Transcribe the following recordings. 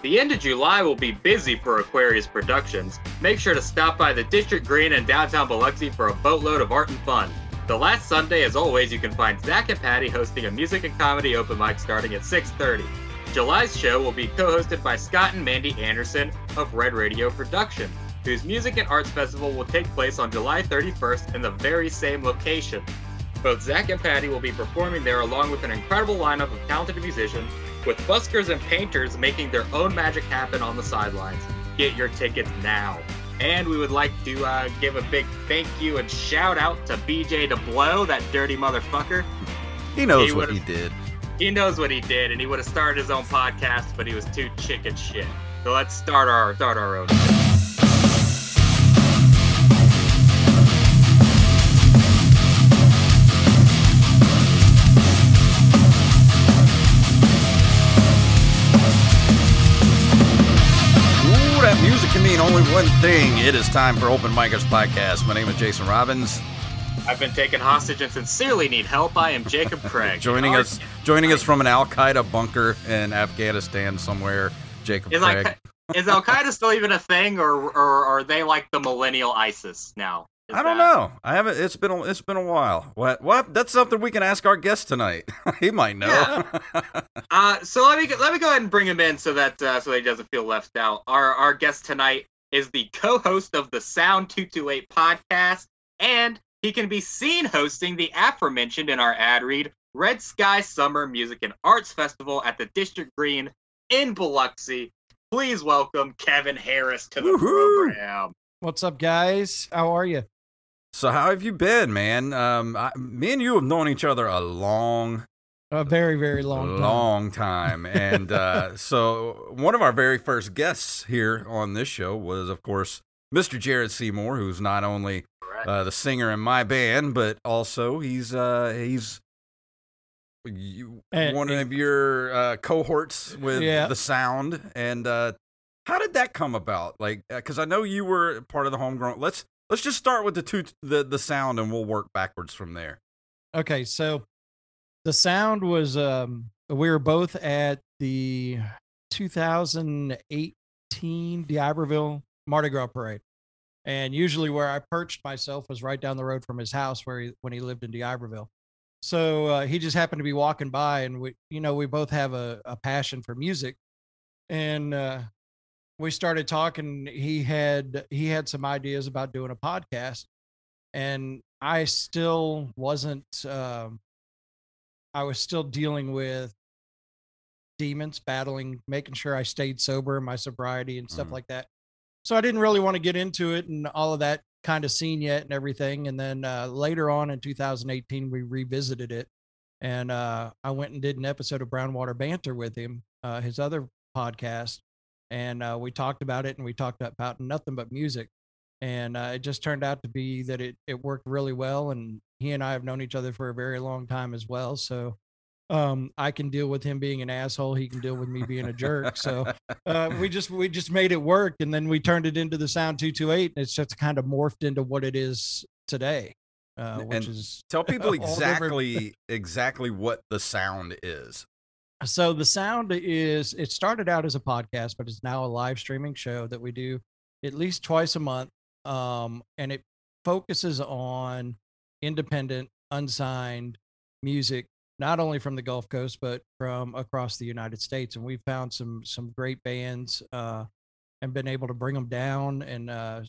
The end of July will be busy for Aquarius Productions. Make sure to stop by the District Green in downtown Biloxi for a boatload of art and fun. The last Sunday, as always, you can find Zach and Patty hosting a music and comedy open mic starting at 6.30. July's show will be co-hosted by Scott and Mandy Anderson of Red Radio Production, whose music and arts festival will take place on July 31st in the very same location. Both Zach and Patty will be performing there along with an incredible lineup of talented musicians, with buskers and painters making their own magic happen on the sidelines. Get your tickets now. And we would like to uh, give a big thank you and shout out to BJ DeBlow, that dirty motherfucker. He knows He what he did. He knows what he did, and he would have started his own podcast, but he was too chicken shit. So let's start our start our own. Music can mean only one thing. It is time for Open Micers Podcast. My name is Jason Robbins. I've been taken hostage and sincerely need help. I am Jacob Craig. Joining Our- us, joining us from an Al Qaeda bunker in Afghanistan somewhere. Jacob Is Craig. like is Al Qaeda still even a thing, or or are they like the millennial ISIS now? Is I don't that- know. I haven't. It's been. A, it's been a while. What? What? That's something we can ask our guest tonight. he might know. Uh, so let me go- let me go ahead and bring him in so that uh, so that he doesn't feel left out. Our our guest tonight is the co-host of the Sound Two Two Eight podcast, and he can be seen hosting the aforementioned in our ad read Red Sky Summer Music and Arts Festival at the District Green in Biloxi. Please welcome Kevin Harris to the Woohoo! program. What's up, guys? How are you? So how have you been, man? Um, I, me and you have known each other a long, A very, very long time. long time. And uh, so, one of our very first guests here on this show was, of course, Mr. Jared Seymour, who's not only uh, the singer in my band, but also he's uh, he's you, And- one of your uh, cohorts with Yeah. the sound. And uh, how did that come about? Like, because I know you were part of the homegrown. Let's let's just start with the two the the sound, and we'll work backwards from there. Okay, so the sound was um we were both at the 2018 D'Iberville Mardi Gras parade. And usually where I perched myself was right down the road from his house where he when he lived in D'Iberville. So uh, he just happened to be walking by and we you know we both have a, a passion for music. And uh we started talking he had he had some ideas about doing a podcast and I still wasn't. Um, I was still dealing with demons, battling, making sure I stayed sober, my sobriety and stuff Mhm. like that. So I didn't really want to get into it and all of that kind of scene yet and everything. And then uh, later on in 2018, we revisited it, and uh, I went and did an episode of Brownwater Banter with him, uh, his other podcast, and uh, we talked about it and we talked about nothing but music and uh, it just turned out to be that it, it worked really well and he and i have known each other for a very long time as well so um, i can deal with him being an asshole he can deal with me being a jerk so uh, we just we just made it work and then we turned it into the sound 228 and it's just kind of morphed into what it is today uh, which And is Tell people all different- exactly exactly what the sound is. So the sound is it started out as a podcast but it's now a live streaming show that we do at least twice a month um, and it focuses on independent unsigned music not only from the gulf coast but from across the united states and we've found some some great bands uh, and been able to bring them down and uh,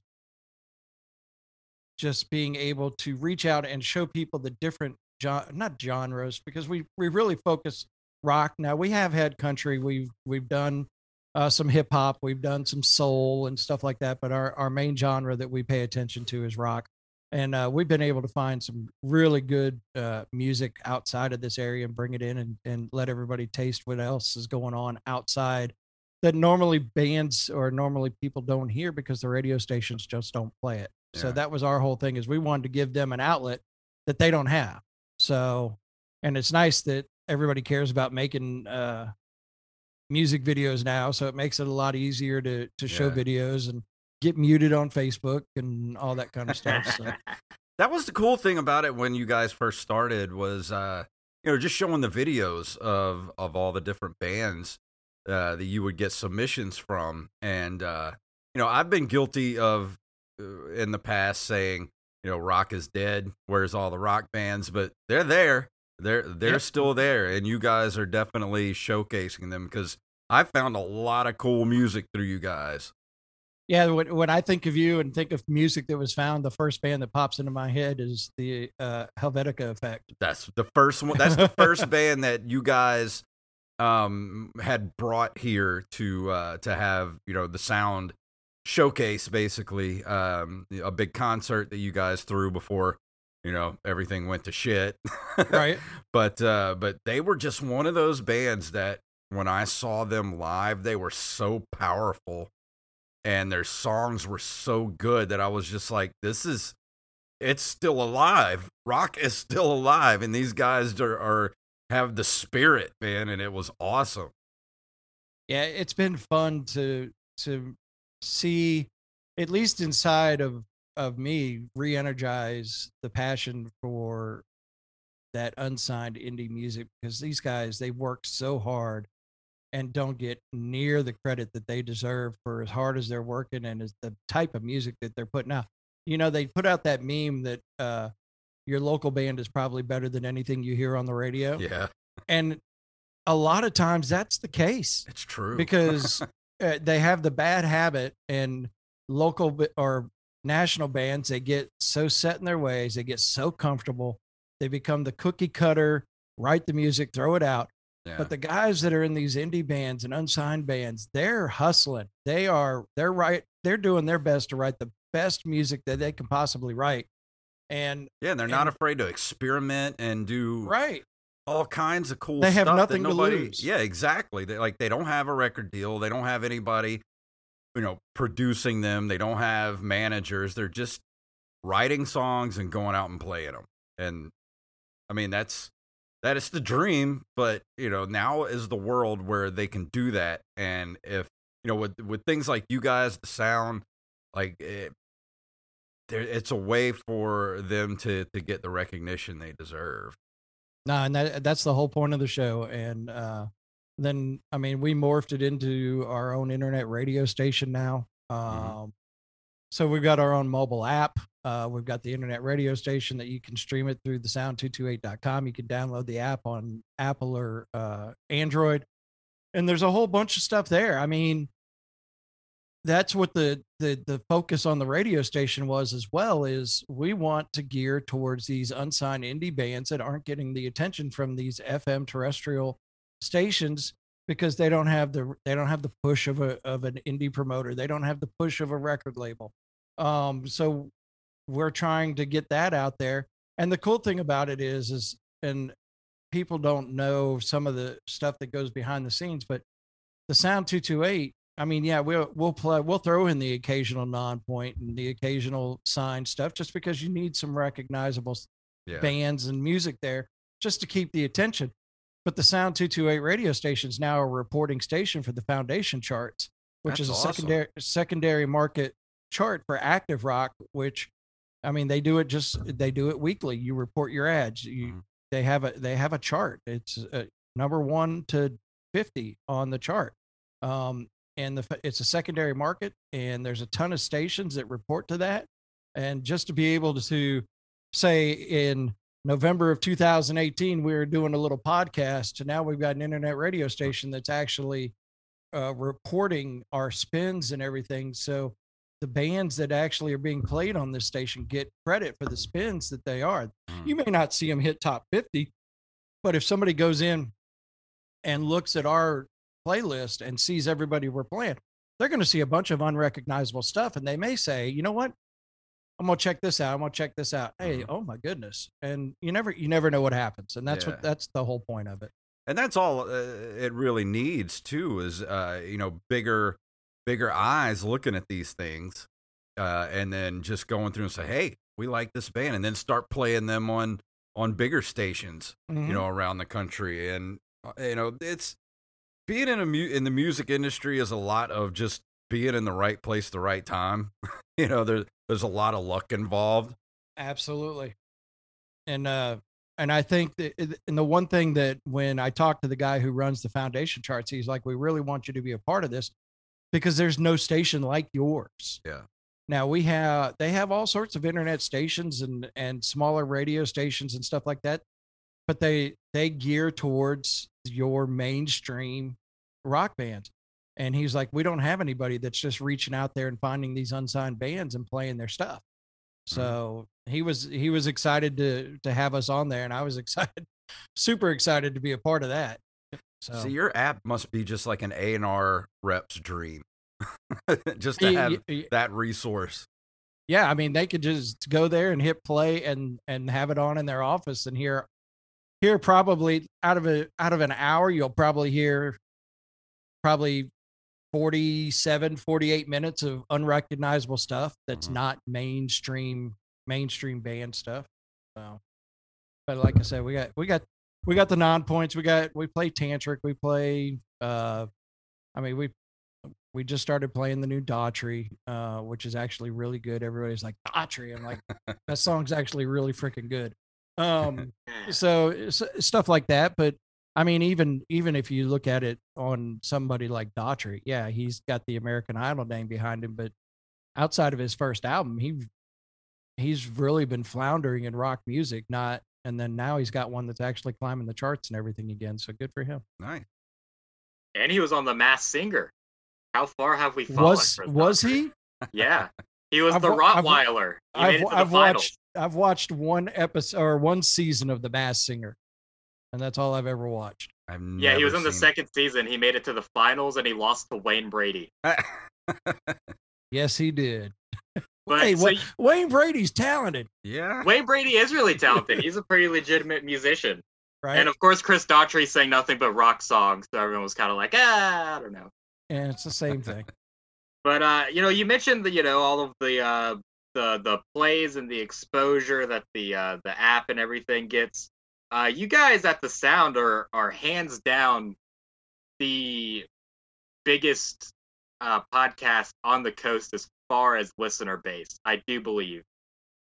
just being able to reach out and show people the different gen- not genres because we we really focus rock. Now we have had country. We've we've done uh, some hip hop. We've done some soul and stuff like that but our, our main genre that we pay attention to is rock. And uh, we've been able to find some really good uh, music outside of this area and bring it in and, and let everybody taste what else is going on outside that normally bands or normally people don't hear because the radio stations just don't play it. So that was our whole thing is we wanted to give them an outlet that they don't have. So and it's nice that everybody cares about making uh, music videos now, so it makes it a lot easier to to show videos and get muted on Facebook and all that kind of stuff. So That was the cool thing about it when you guys first started was uh you know just showing the videos of of all the different bands uh, that you would get submissions from, and uh, you know I've been guilty of uh, in the past saying you know rock is dead. Where's all the rock bands? But they're there. They're they're Yep. still there, and you guys are definitely showcasing them because I found a lot of cool music through you guys. Yeah, when, when I think of you and think of music that was found, the first band that pops into my head is the uh, Helvetica Effect. That's the first one. That's the first band that you guys um had brought here to uh to have you know the sound showcase basically um a big concert that you guys threw before you know everything went to shit. Right. but uh but they were just one of those bands that when i saw them live they were so powerful and their songs were so good that i was just like this is it's still alive. Rock is still alive. And these guys are, are have the spirit man and it was awesome. Yeah, it's been fun to to see, at least inside of of me, re-energize the passion for that unsigned indie music because these guys they work so hard and don't get near the credit that they deserve for as hard as they're working and as the type of music that they're putting out. You know, they put out that meme that uh, your local band is probably better than anything you hear on the radio, yeah. And a lot of times that's the case it's true. because uh, they have the bad habit and local or national bands they get so set in their ways they get so comfortable they become the cookie cutter write the music throw it out yeah. but the guys that are in these indie bands and unsigned bands they're hustling they are they're right they're doing their best to write the best music that they can possibly write and yeah and they're not afraid to experiment and do right all kinds of cool They have nothing to lose. Yeah, exactly. They like they don't have a record deal. They don't have anybody, you know, producing them. They don't have managers. They're just writing songs and going out and playing them. And I mean, that's that is the dream, but you know, now is the world where they can do that and if you know with with things like you guys the sound like it, there it's a way for them to to get the recognition they deserve. No, and that that's the whole point of the show. And uh, then, I mean, we morphed it into our own internet radio station now. Um, Mhm. So we've got our own mobile app. Uh, we've got the internet radio station that you can stream it through the sound228.com. You can download the app on Apple or uh, Android. And there's a whole bunch of stuff there. I mean, that's what the, the the focus on the radio station was as well is we want to gear towards these unsigned indie bands that aren't getting the attention from these FM terrestrial stations because they don't have the they don't have the push of a of an indie promoter. They don't have the push of a record label. Um, so we're trying to get that out there. And the cool thing about it is is and people don't know some of the stuff that goes behind the scenes, but the Sound 228 I mean, yeah, we'll we'll play we'll throw in the occasional Nonpoint and the occasional signed stuff just because you need some recognizable Yeah. bands and music there just to keep the attention. But the Sound 228 radio station is now a reporting station for the Foundation charts, which That's is a awesome. secondary secondary market chart for active rock. Which, I mean, they do it just they do it weekly. You report your ads. You Mhm. they have a they have a chart. It's uh, number one to fifty on the chart. Um, and the it's a secondary market, and there's a ton of stations that report to that. And just to be able to say in November of 2018, we were doing a little podcast, and now we've got an internet radio station that's actually uh, reporting our spins and everything. So the bands that actually are being played on this station get credit for the spins that they are. Mhm. You may not see them hit top 50, but if somebody goes in and looks at our playlist and sees everybody we're playing, they're going to see a bunch of unrecognizable stuff. And they may say, you know what? I'm gonna check this out. I'm gonna check this out. Hey, Mhm. oh my goodness! And you never, you never know what happens, and that's Yeah. what that's the whole point of it. and that's all uh, it really needs too is uh you know bigger bigger eyes looking at these things uh and then just going through and say hey we like this band and then start playing them on on bigger stations Mhm. you know around the country and uh, you know it's being in a mu- in the music industry is a lot of just being in the right place the right time you know there, there's a lot of luck involved Absolutely. And uh and I think that, and the one thing that when I talked to the guy who runs the foundation charts, he's like, we really want you to be a part of this because there's no station like yours. Yeah. Now we have, they have all sorts of internet stations and, and smaller radio stations and stuff like that, but they, they gear towards your mainstream rock bands. And he's like, we don't have anybody that's just reaching out there and finding these unsigned bands and playing their stuff. Mm-hmm. So he was he was excited to to have us on there, and I was excited, super excited to be a part of that. So See, your app must be just like an A and R rep's dream, just to have y- y- that resource. yeah, I mean they could just go there and hit play and and have it on in their office and hear hear probably out of a out of an hour you'll probably hear probably 47 48 minutes of unrecognizable stuff that's Mhm. not mainstream mainstream band stuff so but like i said we got we got we got the Nonpoints we got we play tantric we play uh i mean we we just started playing the new Daughtry, uh, which is actually really good. Everybody's like Daughtry. I'm like, that song's actually really freaking good. Um, so s- stuff like that. But I mean, even even if you look at it on somebody like Daughtry, yeah, he's got the American Idol name behind him, but outside of his first album, he he's really been floundering in rock music. Not and then now he's got one that's actually climbing the charts and everything again. So good for him. Nice. and he was on the Masked Singer. How far have we fallen? Was was he? Yeah, he was I've the wa- I've Rottweiler. He made I've, it to the I've finals. watched I've watched one episode or one season of The Masked Singer, and that's all I've ever watched. I've Yeah, he was in the seen second season. He made it to the finals and he lost to Wayne Brady. Yes, he did. But hey, so Wa- y- Wayne Brady's talented, yeah. Wayne Brady is really talented. He's a pretty legitimate musician. right? And of course, Chris Daughtry sang nothing but rock songs, so everyone was kind of like, ah, I don't know. and it's the same thing. But uh, you know, you mentioned the, you know, all of the uh, the the plays and the exposure that the uh, the app and everything gets. Uh, you guys at the Sound are are hands down the biggest uh, podcast on the coast as far as listener base. I do believe,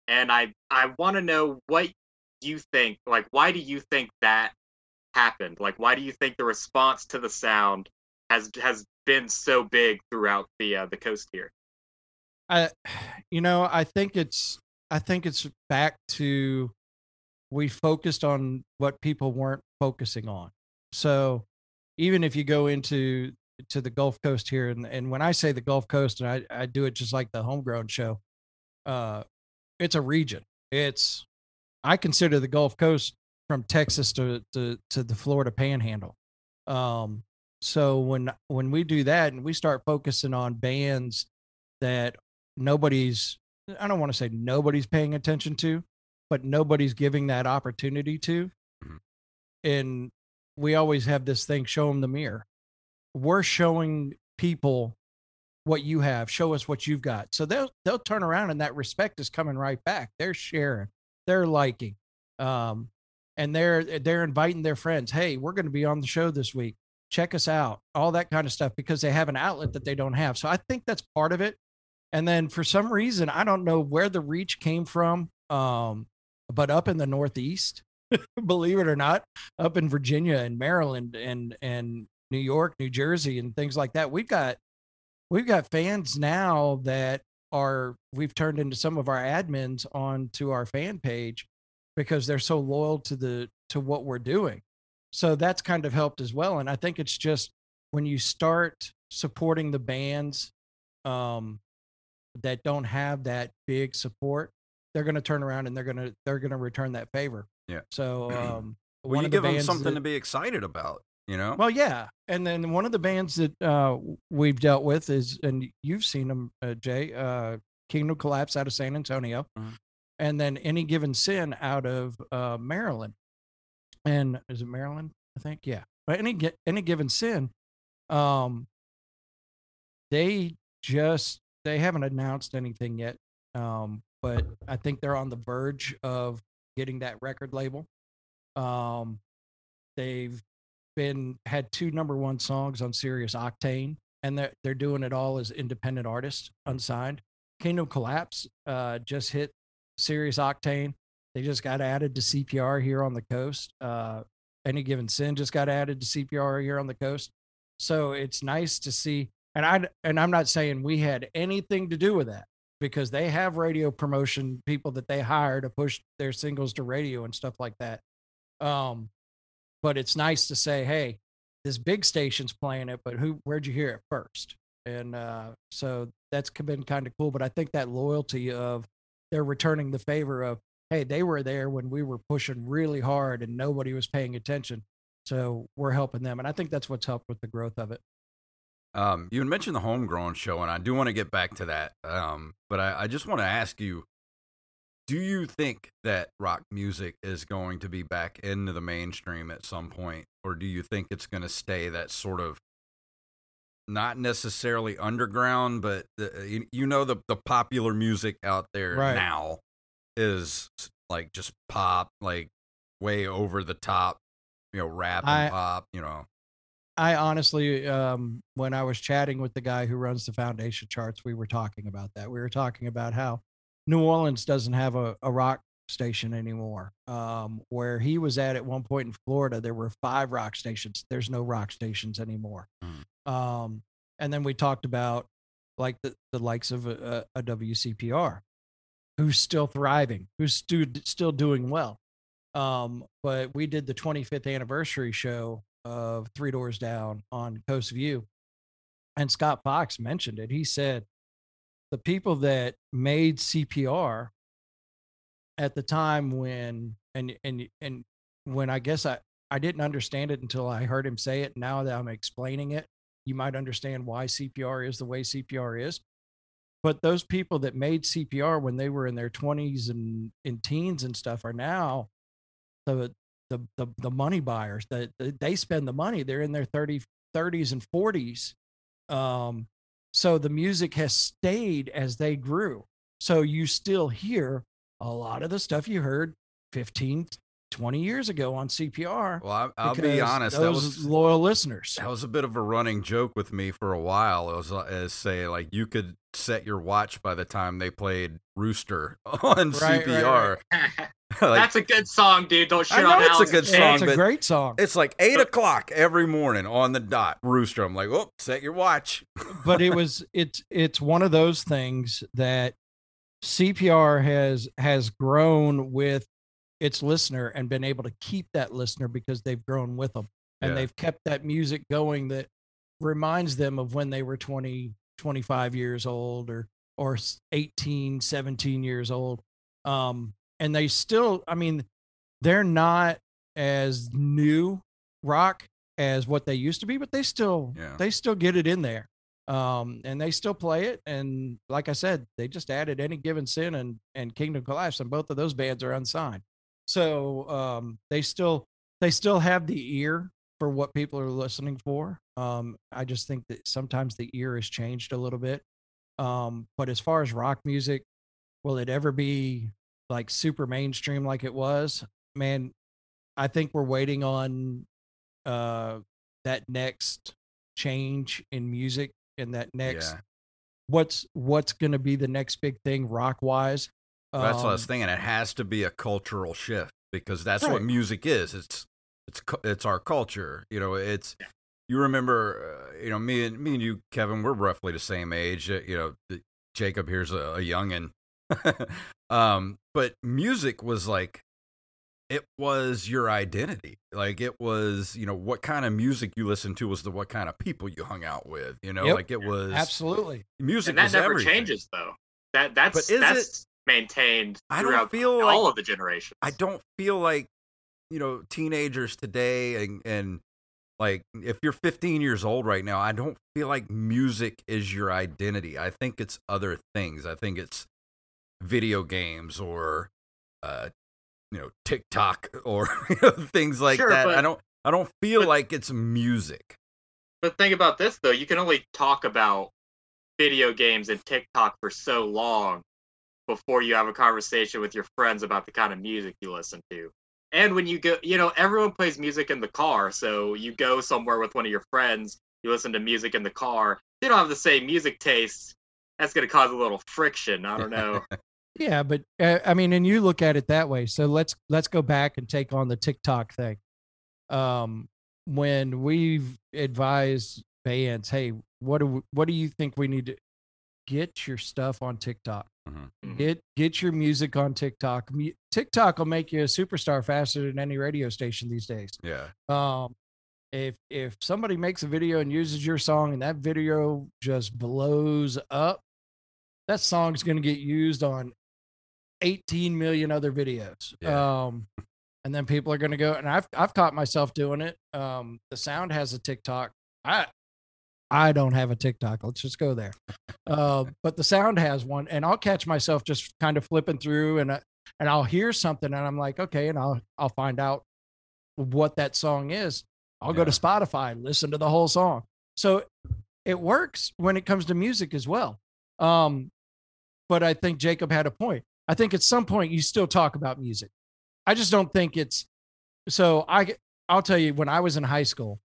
and I I want to know what you think. Like, why do you think that happened? Like, why do you think the response to the Sound has has been so big throughout the uh, the coast here? I, you know, I think it's I think it's back to we focused on what people weren't focusing on. So even if you go into to the Gulf Coast here, and, and when I say the Gulf Coast, and I, I do it just like the homegrown show, uh, it's a region. It's I consider the Gulf Coast from Texas to to, to the Florida Panhandle. Um, so when when we do that and we start focusing on bands that nobody's I don't want to say nobody's paying attention to, but nobody's giving that opportunity to. Mhm. And we always have this thing show them the mirror. We're showing people what you have, show us what you've got. So they'll they'll turn around and that respect is coming right back. They're sharing, they're liking. Um and they're they're inviting their friends. Hey, we're going to be on the show this week. Check us out. All that kind of stuff because they have an outlet that they don't have. So I think that's part of it. And then for some reason, I don't know where the reach came from, um, but up in the Northeast, believe it or not, up in Virginia and Maryland and and New York, New Jersey, and things like that, we've got we've got fans now that are we've turned into some of our admins onto our fan page because they're so loyal to the to what we're doing. So that's kind of helped as well. And I think it's just when you start supporting the bands um, that don't have that big support, they're going to turn around and they're going to they're going to return that favor. Yeah. So um, Well, you of the give them something that- to be excited about. You know. well, yeah, and then one of the bands that uh, we've dealt with is, and you've seen them, uh, Jay, uh, Kingdom Collapse out of San Antonio, Mhm. and then Any Given Sin out of uh, Maryland. And is it Maryland? I think yeah. But any any given sin, um, they just they haven't announced anything yet, um, but I think they're on the verge of getting that record label. Um, they've been had two number one songs on Sirius Octane, and they're they're doing it all as independent artists, unsigned. Kingdom Collapse uh, just hit Sirius Octane, They just got added to CPR here on the coast. Uh, Any Given Sin just got added to CPR here on the coast. So it's nice to see. And I and I'm not saying we had anything to do with that because they have radio promotion people that they hire to push their singles to radio and stuff like that. Um, but it's nice to say, hey, this big station's playing it, but who? Where'd you hear it first? And uh, so that's been kind of cool. But I think that loyalty of they're returning the favor of, hey, they were there when we were pushing really hard and nobody was paying attention. So we're helping them. And I think that's what's helped with the growth of it. Um, you mentioned the homegrown show, and I do want to get back to that. Um, but I, I just want to ask you do you think that rock music is going to be back into the mainstream at some point, or do you think it's going to stay that sort of not necessarily underground, but the, you, you know the the popular music out there Right. now is like just pop, like way over the top, you know, rap and I- pop, you know. I honestly, um, when I was chatting with the guy who runs the foundation charts, we were talking about that. We were talking about how New Orleans doesn't have a, a rock station anymore. Um, where he was at at one point in Florida, there were five rock stations. There's no rock stations anymore. Um, and then we talked about like the, the likes of a, a, a WCPR, who's still thriving, who's stu- still doing well. Um, but we did the 25th anniversary show of Three Doors Down on Coast View, and Scott Fox mentioned it. He said the people that made CPR at the time when and and and when I guess I I didn't understand it until I heard him say it. Now that I'm explaining it, you might understand why CPR is the way CPR is. But those people that made CPR when they were in their 20s and in teens and stuff are now the the the, the money buyers that that they spend the money. They're in their 30 30s and 40s. Um, so the music has stayed as they grew. So you still hear a lot of the stuff you heard 15, 20 years ago on CPR. Well, I, I'll be honest, that was loyal listeners. That was a bit of a running joke with me for a while. It was as say like you could set your watch by the time they played Rooster on Right, right, CPR. Like, That's a good song, dude. Don't shit I know on it's a good in song, It's a great song. it's like eight o'clock every morning on the dot. Rooster. I'm like, oh, set your watch. but it was it's it's one of those things that CPR has has grown with its listener and been able to keep that listener because they've grown with them and Yeah. they've kept that music going that reminds them of when they were 20 25 years old or or s- 18 17 years old um and they still i mean they're not as new rock as what they used to be but they still Yeah. they still get it in there um and they still play it and like i said they just added any given sin and and kingdom collapse and both of those bands are unsigned. So um they still they still have the ear for what people are listening for. Um i just think that sometimes the ear has changed a little bit. Um but as far as rock music will it ever be like super mainstream like it was man i think we're waiting on uh that next change in music and that next Yeah. what's what's going to be the next big thing rock wise That's what I was Um, thinking. It has to be a cultural shift because that's what music is. It's it's it's our culture. You know, it's you remember. Uh, you know, me and me and you, Kevin, we're roughly the same age. Uh, you know, Jacob here's a, a youngin. um, but music was like it was your identity. Like it was, you know, what kind of music you listened to was the what kind of people you hung out with. You know, Yep. like it was absolutely music and that was never everything. changes though. That that's But is that's maintained I don't feel all like- of the generations. I don't feel like you know teenagers today and and like if you're 15 years old right now, I don't feel like music is your identity. I think it's other things. I think it's video games or uh you know TikTok or you know, things like Sure, that. I don't I don't feel but- like it's music. But think about this though, you can only talk about video games and TikTok for so long before you have a conversation with your friends about the kind of music you listen to. And when you go, you know, everyone plays music in the car, so you go somewhere with one of your friends, you listen to music in the car. They don't have the same music tastes. That's going to cause a little friction. I don't know. Yeah, but uh, I mean, and you look at it that way. So let's let's go back and take on the TikTok thing. Um, when we've advised bands, hey, what do we, what do you think we need to get your stuff on TikTok? Mhm. Get get your music on TikTok. Mu- TikTok will make you a superstar faster than any radio station these days. Yeah. Um, if if somebody makes a video and uses your song and that video just blows up, that song's going to get used on 18 million other videos. Yeah. Um, and then people are going to go and I've I've caught myself doing it. Um, the sound has a TikTok. I I don't have a TikTok. Let's just go there. Uh, but the sound has one, and I'll catch myself just kind of flipping through, and I, and I'll hear something, and I'm like, okay, and I'll I'll find out what that song is. I'll go to Yeah. Spotify, listen to the whole song. So it works when it comes to music as well. Um, but I think Jacob had a point. I think at some point you still talk about music. I just don't think it's so. I I'll tell you when I was in high school,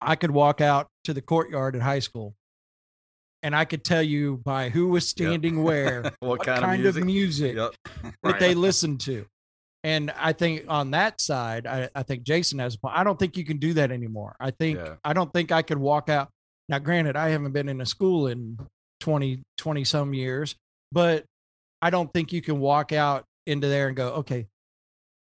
I could walk out to the courtyard at high school, and I could tell you by who was standing where what, what kind, of music? music Yep. that Right. they listen to. And I think on that side, I, I think Jason has a point. I don't think you can do that anymore. I think Yeah. I don't think I could walk out. Now, granted, I haven't been in a school in 20, 20 some years, but I don't think you can walk out into there and go, okay,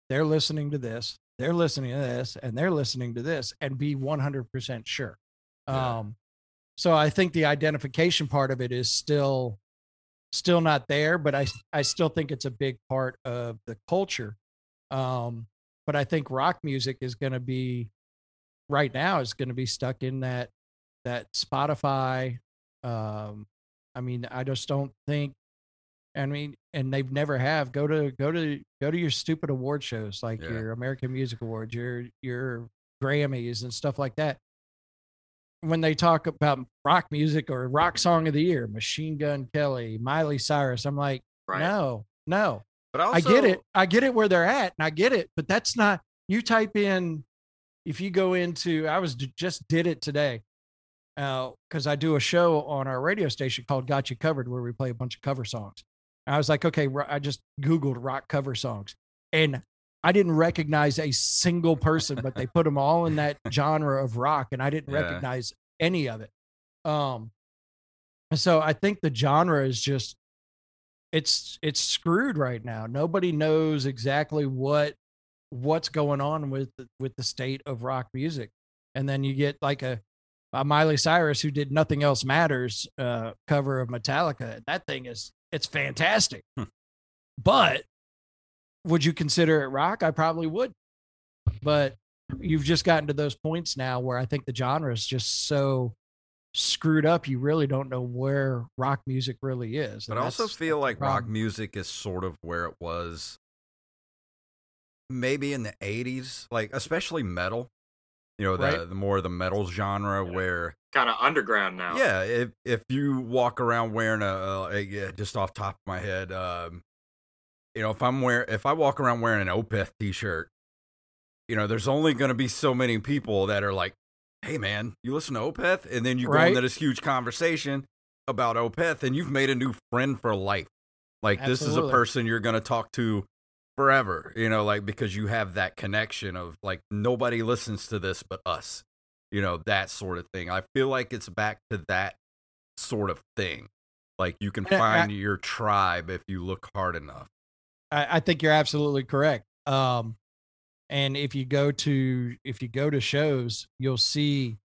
they're listening to this, they're listening to this, and they're listening to this, and be 100% sure. Yeah. Um, so I think the identification part of it is still still not there, but I I still think it's a big part of the culture. Um, but I think rock music is going to be right now is going to be stuck in that that Spotify. Um, I mean, I just don't think. I mean, and they've never have go to go to go to your stupid award shows like Yeah. your American Music Awards, your your Grammys and stuff like that. When they talk about rock music or rock song of the year, Machine Gun Kelly, Miley Cyrus, I'm like, Right. no, no. But also, I get it. I get it where they're at, and I get it. But that's not. You type in, if you go into, I was just did it today, Uh, because I do a show on our radio station called "Got You Covered," where we play a bunch of cover songs. I was like, okay, I just googled rock cover songs, and I didn't recognize a single person, but they put them all in that genre of rock, and I didn't Yeah. recognize any of it. Um, so I think the genre is just it's it's screwed right now. Nobody knows exactly what what's going on with with the state of rock music. And then you get like a, a Miley Cyrus who did Nothing Else Matters uh, cover of Metallica. That thing is it's fantastic. Hmm. But would you consider it rock? I probably would. But you've just gotten to those points now where I think the genre is just so screwed up. You really don't know where rock music really is. but I also feel like rock music is sort of where it was maybe in the 80s, like especially metal. You know, the, Right. the more the metal genre Yeah. where Kind of underground now. Yeah, if if you walk around wearing a, a yeah, just off top of my head, um, you know, if I'm wear if I walk around wearing an Opeth t-shirt, you know, there's only going to be so many people that are like, "Hey, man, you listen to Opeth?" And then you go into this huge conversation about Opeth, and you've made a new friend for life. Like this is a person you're going to talk to forever, you know, like because you have that connection of like nobody listens to this but us you know that sort of thing i feel like it's back to that sort of thing like you can And I- find your tribe if you look hard enough I, I think you're absolutely correct. Um, and if you go to if you go to shows, you'll see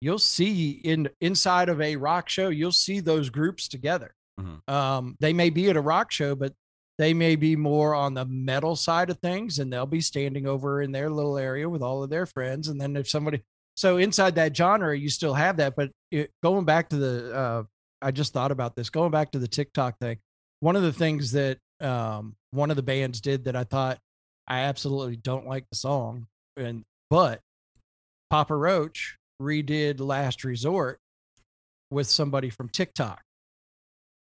you'll see in inside of a rock show, you'll see those groups together. Mhm. Um, they may be at a rock show, but they may be more on the metal side of things, and they'll be standing over in their little area with all of their friends. And then if somebody so inside that genre, you still have that. But it, going back to the, uh, I just thought about this. Going back to the TikTok thing, one of the things that um, one of the bands did that I thought I absolutely don't like the song, and but Papa Roach redid "Last Resort" with somebody from TikTok,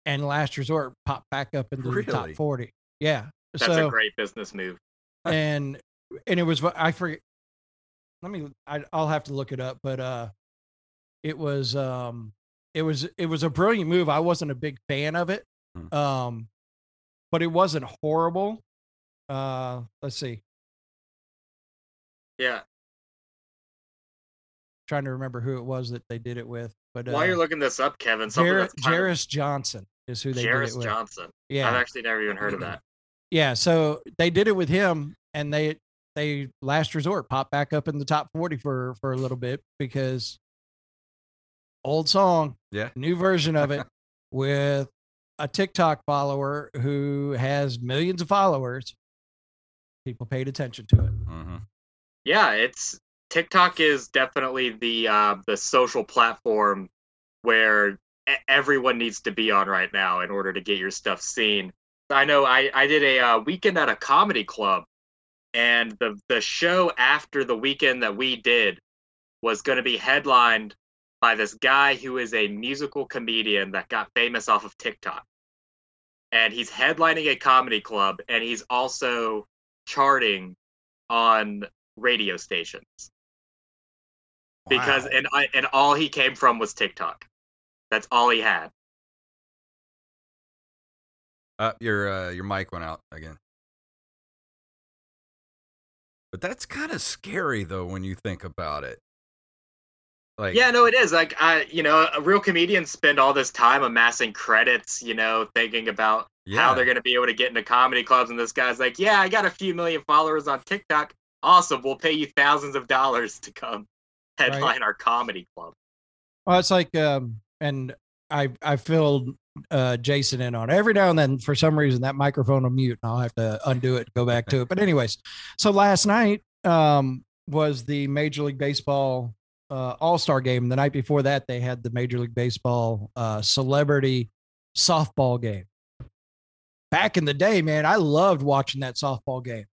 and "Last Resort" popped back up into the top forty. Yeah, That's so a great business move. and and it was I forget. Let me. I, I'll have to look it up, but uh, it was um, it was it was a brilliant move. I wasn't a big fan of it, Hmm. um, but it wasn't horrible. Uh, let's see. Yeah. Trying to remember who it was that they did it with, but uh, While you're looking this up, Kevin, something Jar- that's kind of- Jeris Johnson is who they did it Jeris with. Johnson. Yeah, I've actually never even heard of that. yeah. So they did it with him, and they they last resort popped back up in the top forty for for a little bit because old song, Yeah. new version of it with a TikTok follower who has millions of followers. People paid attention to it. hmm Yeah, it's TikTok is definitely the uh, the social platform where everyone needs to be on right now in order to get your stuff seen. I know I, I did a uh, weekend at a comedy club, and the the show after the weekend that we did was going to be headlined by this guy who is a musical comedian that got famous off of TikTok. And he's headlining a comedy club, and he's also charting on radio stations because and I, and all he came from was TikTok. That's all he had. Uh, your uh, your mic went out again. But that's kind of scary though when you think about it. Like Yeah, no, it is. Like I, you know, a real comedians spend all this time amassing credits, you know, thinking about how they're going to be able to get into comedy clubs. And this guy's like, "Yeah, I got a few million followers on TikTok. Awesome, we'll pay you thousands of dollars to come headline our comedy club." Well, it's like, um, and I I filled uh, Jason in on it. every now and then. For some reason, that microphone will mute, and I'll have to undo it, go back to it. But anyways, so last night um, was the Major League Baseball uh, All Star game. The night before that, they had the Major League Baseball uh, Celebrity Softball game. Back in the day, man, I loved watching that softball game.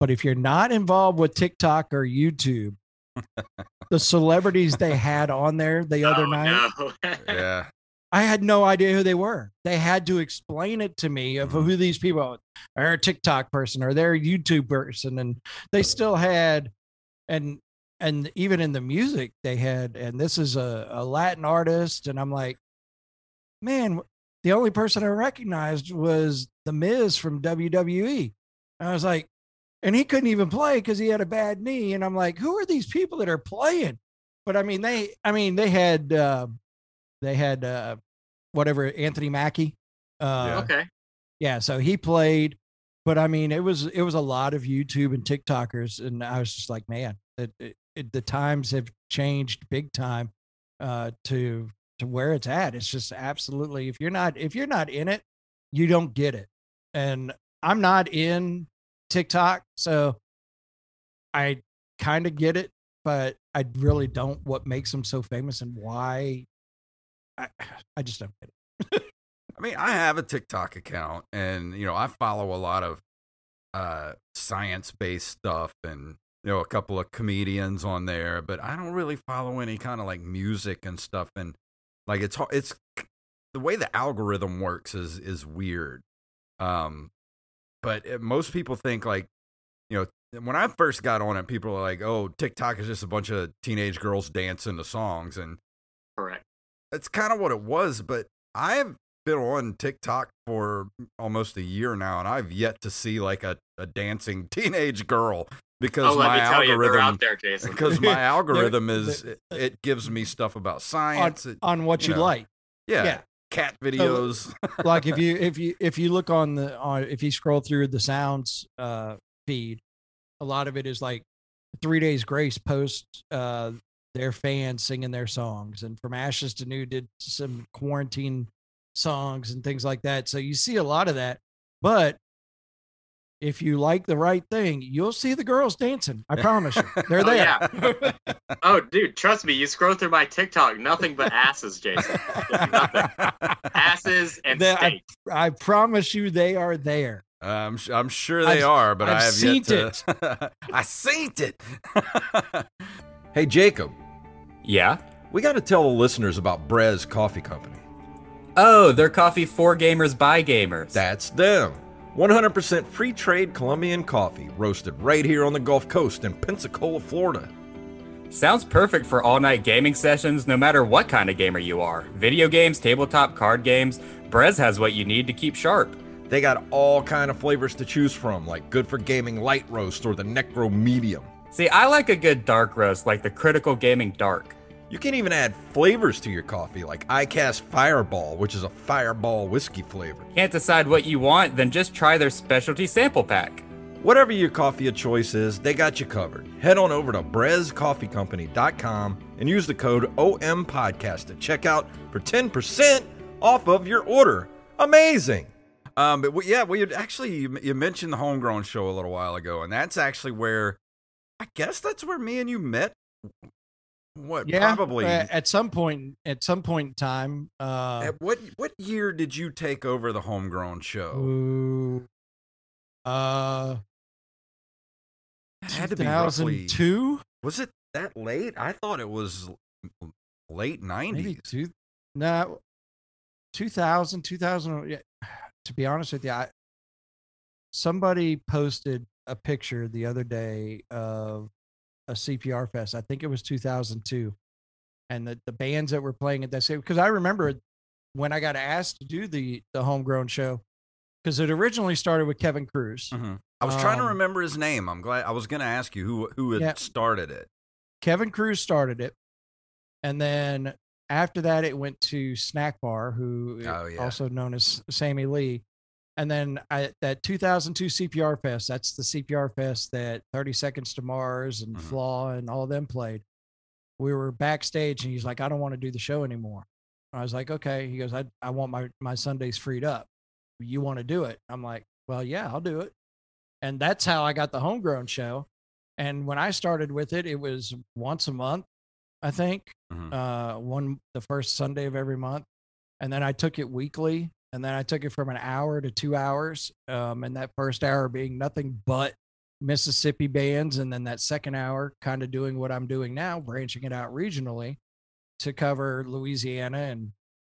But if you're not involved with TikTok or YouTube, the celebrities they had on there the oh, other Oh, night, no. yeah. I had no idea who they were. They had to explain it to me of mm-hmm. who these people are a TikTok person or they're a YouTube person. And they still had and and even in the music they had, and this is a, a Latin artist, and I'm like, man, the only person I recognized was the Miz from WWE. And I was like, and he couldn't even play because he had a bad knee. And I'm like, who are these people that are playing? But I mean, they, I mean, they had, uh, they had, uh, whatever Anthony Mackie. Uh, okay. yeah. So he played, but I mean, it was, it was a lot of YouTube and TikTokers. And I was just like, man, it, it, it, the times have changed big time, uh, to, to where it's at. It's just absolutely, if you're not, if you're not in it, you don't get it. And I'm not in TikTok. So I kind of get it, but I really don't what makes them so famous and why. I, I just don't get it. I mean, I have a TikTok account and you know, I follow a lot of uh science-based stuff and you know, a couple of comedians on there, but I don't really follow any kind of like music and stuff and like it's it's the way the algorithm works is is weird. Um but it, most people think like you know, when I first got on it, people are like, "Oh, TikTok is just a bunch of teenage girls dancing to songs," and Correct. that's kind of what it was. But I've been on TikTok for almost a year now, and I've yet to see like a, a dancing teenage girl because Oh, my you, algorithm Jason. because my algorithm is it, it gives me stuff about science. it- on what you you know. like. yeah, yeah. Cat videos. like if you if you if you look on the on if you scroll through the sounds uh feed a lot of it is like three days grace posts uh their fans singing their songs and from ashes to new did some quarantine songs and things like that so you see a lot of that but if you like the right thing you'll see the girls dancing i promise you they're Oh, yeah. Oh, dude, trust me. You scroll through my TikTok, nothing but asses, Jason. Asses and They- I- steak. i promise you they are there uh, I'm I'm sure they I've- are, but I've I have seen yet to. I seen it. hey Jacob, Yeah. we got to tell the listeners about Brez Coffee Company. Oh, they're coffee for gamers by gamers. That's them. 100% free trade Colombian coffee, roasted right here on the Gulf Coast in Pensacola, Florida. Sounds perfect for all night gaming sessions, no matter what kind of gamer you are. Video games, tabletop, card games, Brez has what you need to keep sharp. They got all kind of flavors to choose from, like good for gaming light roast or the Necro medium. See, I like a good dark roast, like the Critical Gaming Dark. You can even add flavors to your coffee, like iCast Fireball, which is a fireball whiskey flavor. Can't decide what you want? Then just try their specialty sample pack. Whatever your coffee of choice is, they got you covered. Head on over to brezcoffeecompany.com and use the code OMPodcast to check out for 10% off of your order. Amazing! Um, but we, yeah, we had actually you, you mentioned the homegrown show a little while ago, and that's actually where I guess that's where me and you met. What Yeah, probably at some point, at some point in time. Uh, at what what year did you take over the homegrown show? ooh, uh, It had to be roughly. 2002, Was it that late? I thought it was late maybe nineties. two, no, 2000, 2000. Yeah, to be honest with you, I, somebody posted a picture the other day of a CPR fest. I think it was 2002, and the the bands that were playing at that same because I remember when I got asked to do the the homegrown show because it originally started with Kevin Cruz. Mhm. I was trying to Um, remember his name. I'm glad. I was going to ask you who who had Yeah. started it. Kevin Cruz started it, and then after that, it went to Snack Bar, who Oh, yeah. also known as Sammy Lee. And then I, that 2002 CPR Fest, that's the CPR Fest that 30 Seconds to Mars and Mhm. Flaw and all of them played. We were backstage, and he's like, "I don't want to do the show anymore." I was like, "Okay." He goes, "I I want my my Sundays freed up. You want to do it?" I'm like, "Well, yeah, I'll do it." And that's how I got the homegrown show. And when I started with it, it was once a month, I think, Mhm. uh, one the first Sunday of every month, and then I took it weekly, and then I took it from an hour to two hours, um, and that first hour being nothing but Mississippi bands, and then that second hour kind of doing what I'm doing now, branching it out regionally to cover Louisiana and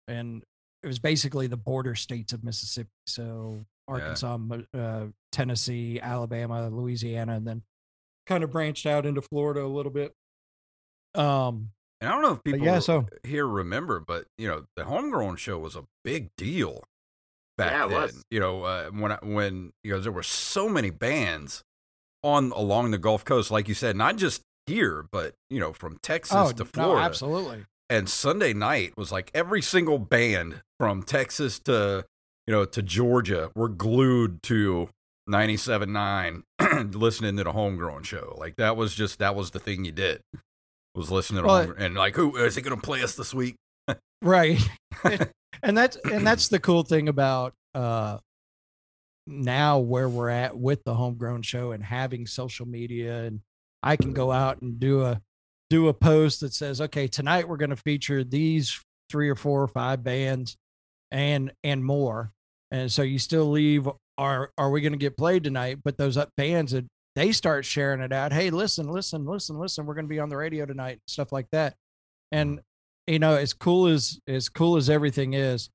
and it was basically the border states of Mississippi, so Arkansas, Mo- uh, Tennessee, Alabama, Louisiana, and then kind of branched out into Florida a little bit. Um, And I don't know if But people yeah, so- here remember, but you know, the homegrown show was a big deal back Yeah, then. was. You know, uh, when I, when you know there were so many bands on along the Gulf Coast, like you said, not just here, but you know, from Texas oh, to no, Florida. absolutely. and Sunday night was like every single band from Texas to you know to Georgia were glued to 97.9 listening to the homegrown show. Like that was just that was the thing you did was listening to Well, and like who is he going to play us this week? right. And that's and that's the cool thing about uh now where we're at with the homegrown show and having social media and i can go out and do a do a post that says okay tonight we're going to feature these three or four or five bands and and more. And so you still leave are are we going to get played tonight? But those up bands that they start sharing it out hey listen listen listen listen we're going to be on the radio tonight stuff like that. And you know as cool as as cool as everything is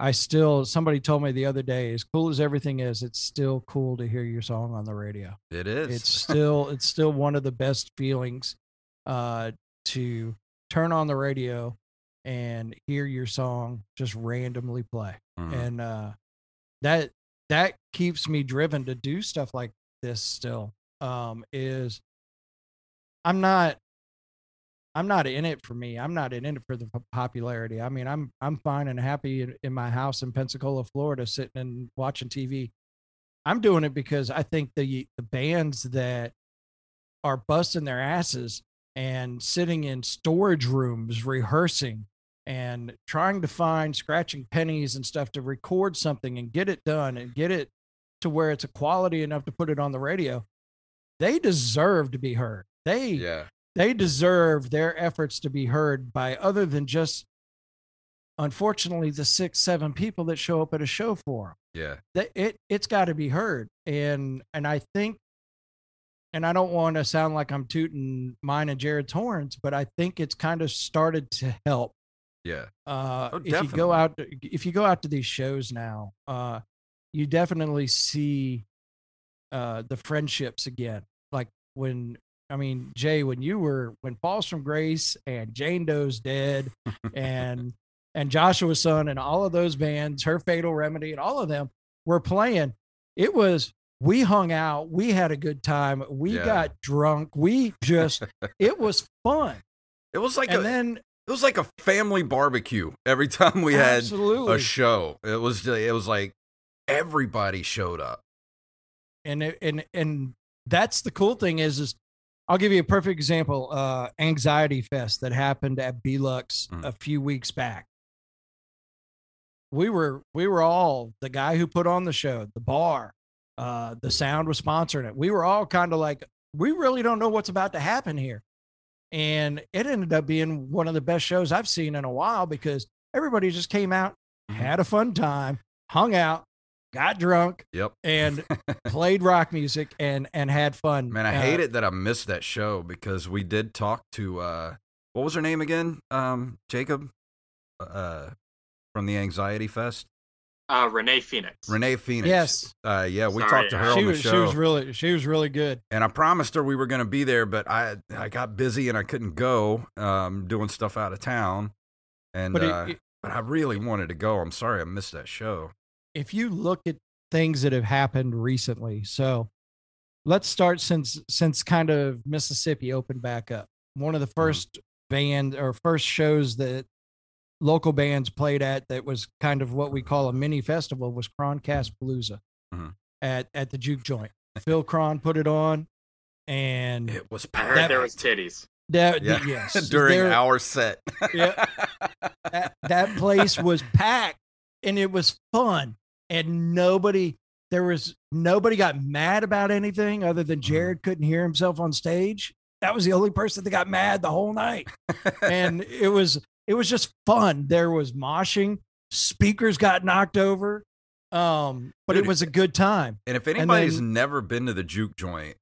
i still somebody told me the other day as cool as everything is it's still cool to hear your song on the radio. It is. it's still it's still one of the best feelings uh to turn on the radio and hear your song just randomly play. Mhm. and uh that that keeps me driven to do stuff like this still um is i'm not i'm not in it for me i'm not in it for the popularity i mean i'm i'm fine and happy in, in my house in pensacola florida sitting and watching tv i'm doing it because i think the the bands that are busting their asses and sitting in storage rooms rehearsing and trying to find scratching pennies and stuff to record something and get it done and get it to where it's a quality enough to put it on the radio they deserve to be heard they yeah. they deserve their efforts to be heard by other than just unfortunately the six seven people that show up at a show for them Yeah. that it it's got to be heard and and i think and i don't want to sound like i'm tooting mine and jared's horns but i think it's kind of started to help Yeah. uh Oh, if you go out if you go out to these shows now uh you definitely see uh the friendships again like when i mean jay when you were when falls from grace and jane doe's dead and and joshua's son and all of those bands her fatal remedy and all of them were playing, it was we hung out, we had a good time, we Yeah. got drunk, we just it was fun. It was like and a then it was like a family barbecue every time we had a show. It was it was like everybody showed up. And and and that's the cool thing is is I'll give you a perfect example. Uh, Anxiety Fest that happened at Belux Mm. a few weeks back. We were we were all the guy who put on the show, the bar, uh, the sound was sponsoring it. We were all kind of like, we really don't know what's about to happen here, and it ended up being one of the best shows I've seen in a while because everybody just came out, Mhm. had a fun time, hung out, got drunk, Yep. and played rock music and and had fun. Man, I Uh, hate it that I missed that show because we did talk to uh what was her name again? Um Jacob uh from the Anxiety Fest. Uh, Renee Phoenix. Renee Phoenix. Yes, Uh yeah, we Sorry, talked to her she on the was show. she was really she was really good. and I promised her we were going to be there, but I I got busy and I couldn't go um doing stuff out of town. And But it- uh it- but I really wanted to go. I'm sorry I missed that show. If you look at things that have happened recently, so let's start since since kind of Mississippi opened back up. One of the Mm-hmm. first band or first shows that local bands played at that was kind of what we call a mini festival was Croncast Palooza Mhm. at at the Juke Joint. Phil Cron put it on, and It was I heard there was packed. titties. that yeah. yes during there- our set. Yeah. that, that place was packed and it was fun and nobody there was nobody got mad about anything other than Mm-hmm. jared couldn't hear himself on stage. That was the only person that got mad the whole night. And it was it was just fun. There was moshing speakers got knocked over um but Dude, it was a good time. And if anybody's then- never been to the juke joint,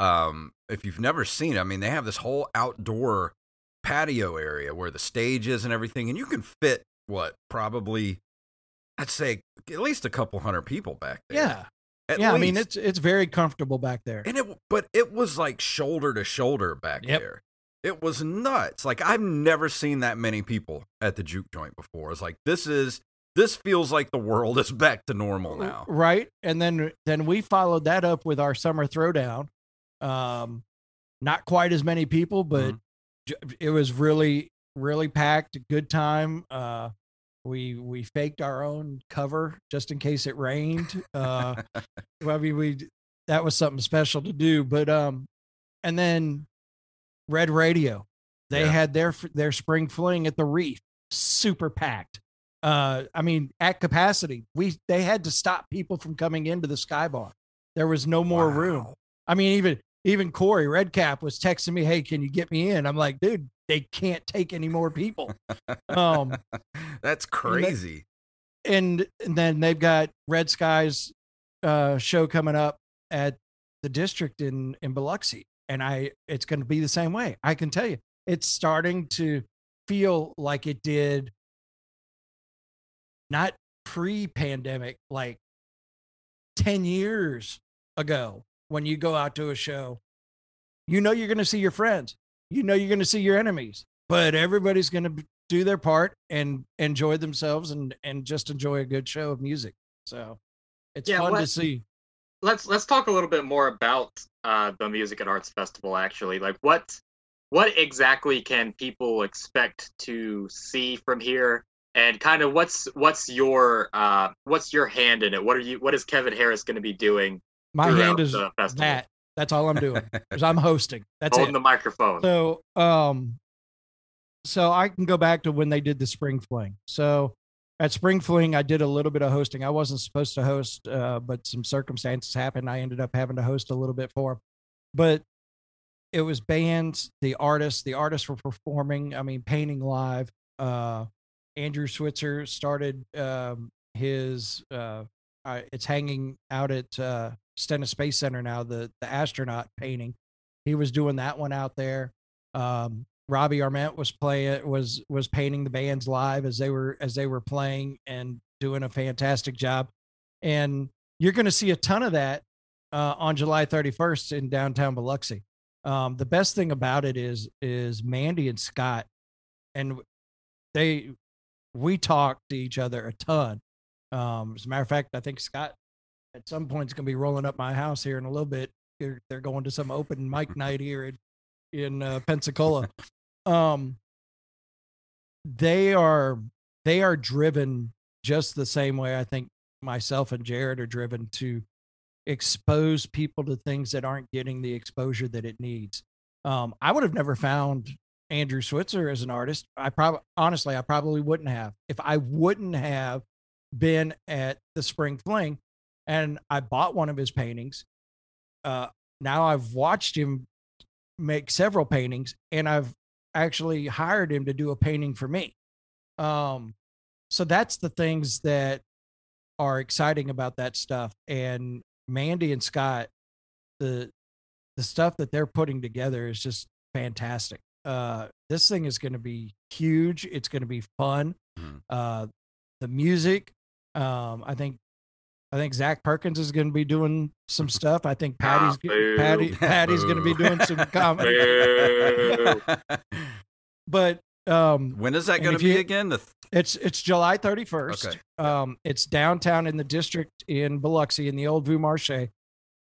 um, if you've never seen it, I mean, they have this whole outdoor patio area where the stage is and everything, and you can fit what probably, I'd say, at least a couple hundred people back there. yeah At yeah i mean it's it's very comfortable back there and it, but it was like shoulder to shoulder back Yep. there. It was nuts. Like I've never seen that many people at the juke joint before. It's like this is this feels like the world is back to normal now. right and then then we followed that up with our summer throwdown um not quite as many people but Mhm. it was really really packed good time uh we we faked our own cover just in case it rained uh well, i mean we that was something special to do but um and then red radio they Yeah. had their their spring fling at the reef super packed. Uh i mean at capacity we they had to stop people from coming into the sky bar. There was no more room. I mean even even corey redcap was texting me hey can you get me in? I'm like dude they can't take any more people. Um That's crazy. and, and then they've got red skies uh show coming up at the district in in biloxi and i it's going to be the same way. I can tell you it's starting to feel like it did not pre-pandemic like 10 years ago when you go out to a show you know you're going to see your friends you know you're going to see your enemies but everybody's going to do their part and enjoy themselves and and just enjoy a good show of music so it's Yeah, fun to see let's let's talk a little bit more about uh, the Music and Arts Festival. Actually, like what what exactly can people expect to see from here, and kind of what's what's your uh, what's your hand in it? What are you? What is Kevin Harris going to be doing? My hand is that that's all i'm doing because i'm hosting that's Holding it the microphone. So, um, so I can go back to when they did the spring fling. So at spring fling, I did a little bit of hosting. I wasn't supposed to host, uh, but some circumstances happened. I ended up having to host a little bit for 'em. But it was bands, the artists, the artists were performing. I mean, painting live. Uh, Andrew Switzer started um, his. Uh, uh, it's hanging out at uh, Stennis Space Center now. The the astronaut painting he was doing that one out there. Um, Robbie Arment was playing was was painting the bands live as they were as they were playing and doing a fantastic job. And you're going to see a ton of that uh, on July 31st in downtown Biloxi. Um, the best thing about it is is Mandy and Scott, and they we talk to each other a ton. Um, as a matter of fact, I think Scott at some point it's going to be rolling up my house here in a little bit. They're, they're going to some open mic night here in, in uh, Pensacola. Um, they are they are driven just the same way I think myself and Jared are driven to expose people to things that aren't getting the exposure that it needs. Um, I would have never found Andrew Switzer as an artist. I probably, honestly, I probably wouldn't have if I wouldn't have been at the Spring Fling and I bought one of his paintings. Uh, now I've watched him make several paintings and I've actually hired him to do a painting for me. Um, so that's the things that are exciting about that stuff. And Mandy and Scott, the the stuff that they're putting together is just fantastic. Uh, this thing is going to be huge. It's going to be fun. Mhm. Uh, the music, um, I think, I think Zach Perkins is going to be doing some stuff. I think Patty's Ah. Patty Patty's going to be doing some comedy. But um, when is that going to be you- again? The th- It's it's July 31st. Okay. Um, it's downtown in the district in Biloxi in the old Vieux Marché.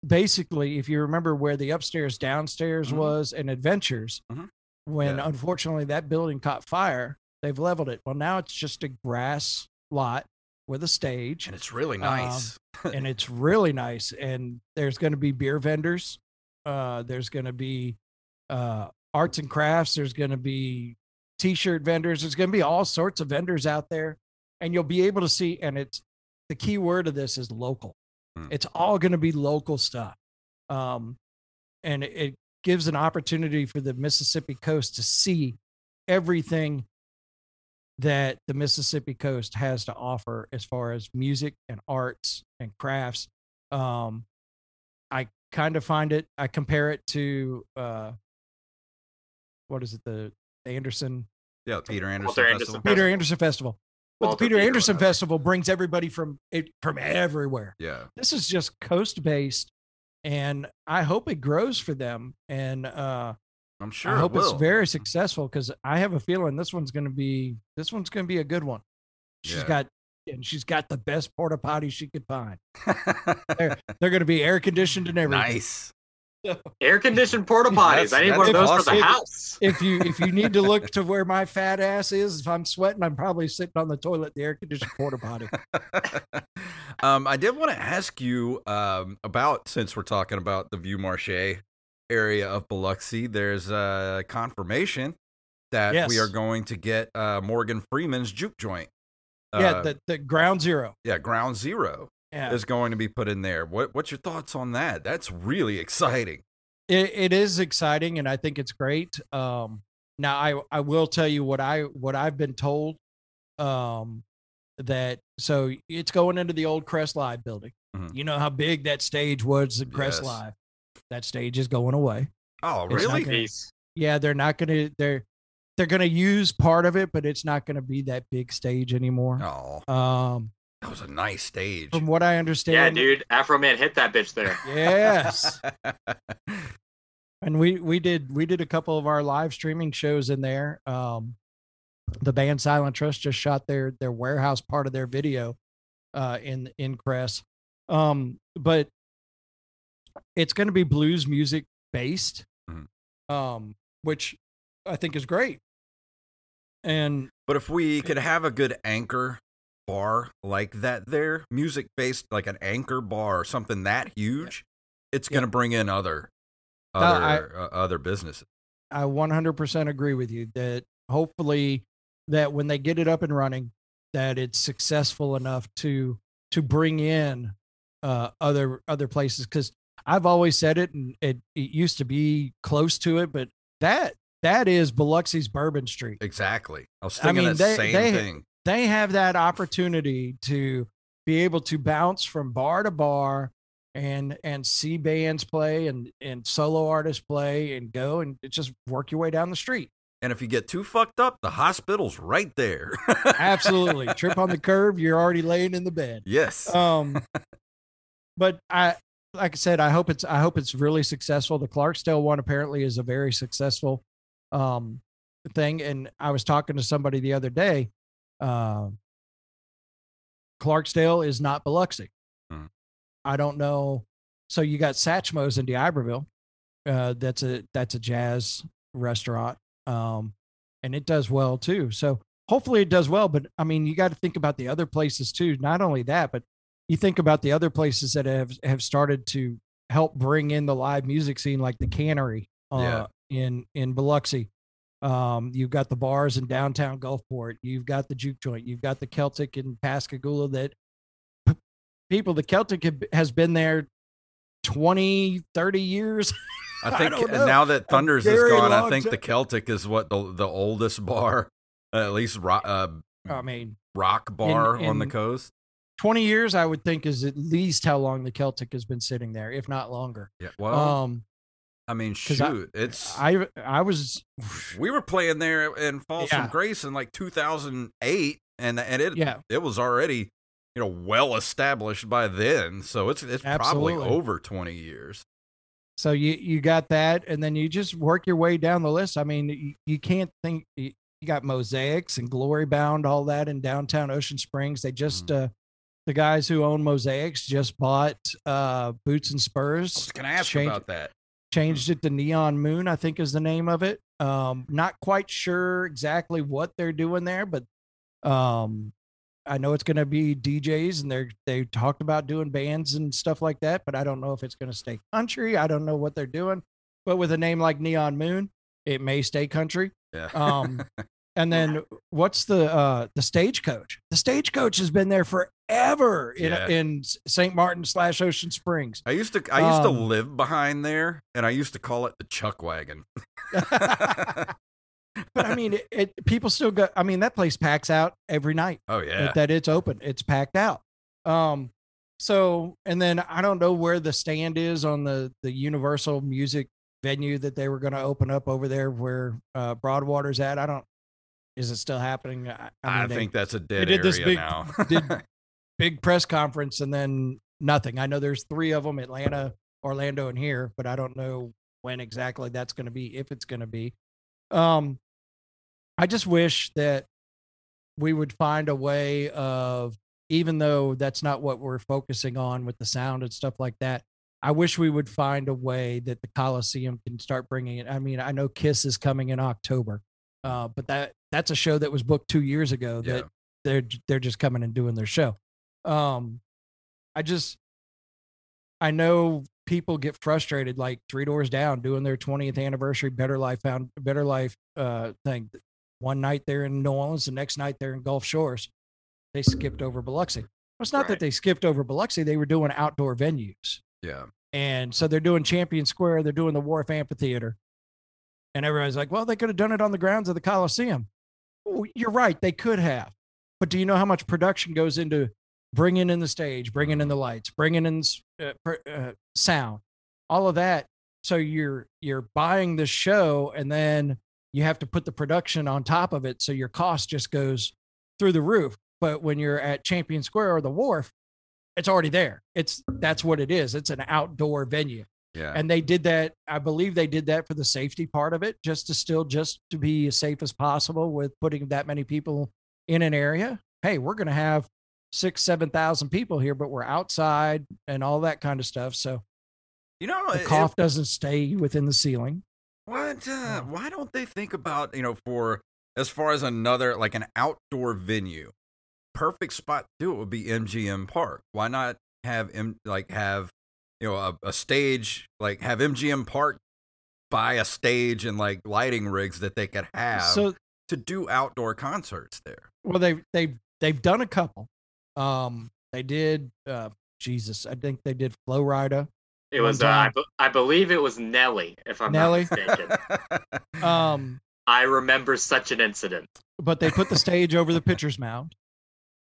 Basically, if you remember where the upstairs downstairs Mhm. was in Adventures, Mhm. when Yeah. unfortunately that building caught fire, they've leveled it. Well, now it's just a grass lot with a stage, and it's really Um, nice. and it's really nice. And there's going to be beer vendors. Uh, there's going to be uh, arts and crafts. There's going to be t-shirt vendors. There's going to be all sorts of vendors out there, and you'll be able to see. And it's the key word of this is local. Hmm. It's all going to be local stuff, um, and it, it gives an opportunity for the Mississippi coast to see everything that the Mississippi coast has to offer as far as music and arts and crafts. Um, I kind of find it, I compare it to, uh, what is it? The Anderson, yeah, Peter Anderson Walter Festival. Anderson Peter Anderson Festival. But Walter the Peter Peter, Anderson whatever. Festival brings everybody from it from everywhere. Yeah, This is just coast based, and I hope it grows for them. And uh, I'm sure. I it hope it's very successful because I have a feeling this one's going to be this one's going to be a good one. She's Yeah. got and she's got the best porta potty she could find. They're going to be air conditioned and everything. nice. Air conditioned porta potties. That's- I need one of that's those for awesome. the house. If you if you need to look to where my fat ass is, if I'm sweating, I'm probably sitting on the toilet, the air conditioned porta potty. um, I did want to ask you um, about since we're talking about the Vieux Marché area of Biloxi. There's a confirmation that we are going to get uh, Morgan Freeman's juke joint. yeah, Uh, the the ground zero. yeah, Ground Zero Yeah, is going to be put in there. What what's your thoughts on that? That's really exciting. it, it is exciting and I think it's great. Um, now I I will tell you what I what I've been told. Um, that so it's going into the old Crest Live building. Mhm. You know how big that stage was in Crest Yes. Live. That stage is going away. Oh, It's really? gonna- Yeah, they're not gonna they're they're gonna use part of it, but it's not gonna be that big stage anymore. Oh, Um, that was a nice stage. from what I understand. Yeah, dude. Afroman hit that bitch there. Yes, and we we did we did a couple of our live streaming shows in there. Um, the band Silent Trust just shot their their warehouse part of their video uh, in in Crest. Um, but it's going to be blues music based, Mhm. um, which I think is great. And But if we could have a good anchor bar like that there, music based like an anchor bar or something that huge, it's Yeah. going to bring in other No, I- other uh, other businesses. I 100% agree with you that hopefully that when they get it up and running, that it's successful enough to to bring in uh, other other places. Because I've always said it, and it, it used to be close to it, but that that is Biloxi's Bourbon Street. Exactly. I was I mean, that they- same they- thing. They have that opportunity to be able to bounce from bar to bar and and see bands play and and solo artists play and go and just work your way down the street. And if you get too fucked up, the hospital's right there. Absolutely. Trip on the curb, you're already laying in the bed. yes. Um but I like I said, I hope it's I hope it's really successful. The Clarksdale one apparently is a very successful um thing. And I was talking to somebody the other day. Um Clarksdale is not Biloxi. Hmm. I don't know. So you got Satchmo's in D'Iberville. Uh, that's a that's a jazz restaurant, um, and it does well too. So hopefully it does well. But I mean, you got to think about the other places too. Not only that, but you think about the other places that have have started to help bring in the live music scene, like the Cannery uh, Yeah. in in Biloxi. Um, you've got the bars in downtown Gulfport. You've got the juke joint. You've got the Celtic in Pascagoula. That p- people, the Celtic have- has been there 20, 30 years. I I think don't now that Thunders is gone, I think time. the Celtic is what the the oldest bar, uh, at least rock, uh, I mean, rock bar on the coast. 20 years, I would think, is at least how long the Celtic has been sitting there, if not longer. Yeah. Well, Um, I mean, 'cause I- shoot, it's I I was we were playing there in Falls Yeah. from Grace in like 2008, and and it Yeah. it was already you know well established by then, so it's it's probably over 20 years. So you you got that, and then you just work your way down the list. I mean, you, you can't think you, you got mosaics and glory bound, all that in downtown Ocean Springs. They just Mm-hmm. uh, the guys who own mosaics just bought uh, boots and spurs. can i ask Change- about that. Changed it to Neon Moon, I think is the name of it. Um, not quite sure exactly what they're doing there, but um, I know it's going to be DJs, and they're they talked about doing bands and stuff like that. But I don't know if it's going to stay country. I don't know what they're doing. But with a name like Neon Moon, it may stay country. Yeah. Um, and then what's the uh the stagecoach? The stagecoach has been there forever in Yeah. in St. Martin slash Ocean Springs. I used to I used to Um, live behind there, and I used to call it the Chuck Wagon. but I mean, it, it people still go. I mean, that place packs out every night oh yeah, that it's open. It's packed out. Um, so and then I don't know where the stand is on the the Universal Music venue that they were going to open up over there where uh, Broadwater's at. I don't. Is it still happening? I, I, mean, they think that's a dead did area this big- now. did- big press conference and then nothing. I know there's three of them: Atlanta, Orlando, and here, but I don't know when exactly that's going to be. If it's going to be. Um, I just wish that we would find a way of, even though that's not what we're focusing on with the sound and stuff like that. I wish we would find a way that the Coliseum can start bringing it. I mean, I know Kiss is coming in October, uh, but that that's a show that was booked two years ago. Yeah. That they're they're just coming and doing their show. Um, I just I know people get frustrated, like Three Doors Down doing their 20th anniversary Better Life Found Better Life uh thing. One night they're in New Orleans, the next night they're in Gulf Shores. They skipped over Biloxi. Well, it's not Right. that they skipped over Biloxi; they were doing outdoor venues. yeah, And so they're doing Champion Square, they're doing the Wharf Amphitheater. And everybody's like, well, they could have done it on the grounds of the Coliseum. Well, you're right, they could have. But do you know how much production goes into bringing in the stage, bringing in the lights, bringing in uh, uh, sound, all of that? So you're you're buying the show, and then you have to put the production on top of it, so your cost just goes through the roof. But when you're at Champion Square or the Wharf, it's already there. It's that's what it is. It's an outdoor venue. Yeah. And they did that, I believe they did that for the safety part of it, just to still just to be as safe as possible with putting that many people in an area. Hey, we're gonna have six, seven thousand people here, but we're outside and all that kind of stuff. So you know, the cough doesn't stay within the ceiling. What? Uh, why don't they think about you know for as far as another like an outdoor venue? Perfect spot to do it would be MGM Park. Why not have M like have you know a, a stage like have MGM Park buy a stage and like lighting rigs that they could have So to do outdoor concerts there. well they've they've they've done a couple. Um they did uh Jesus, I think they did Flo Rida. It was, uh, I, be- I believe it was Nelly, if I'm Nelly? not mistaken. Um I remember such an incident. but they put the stage over the pitcher's mound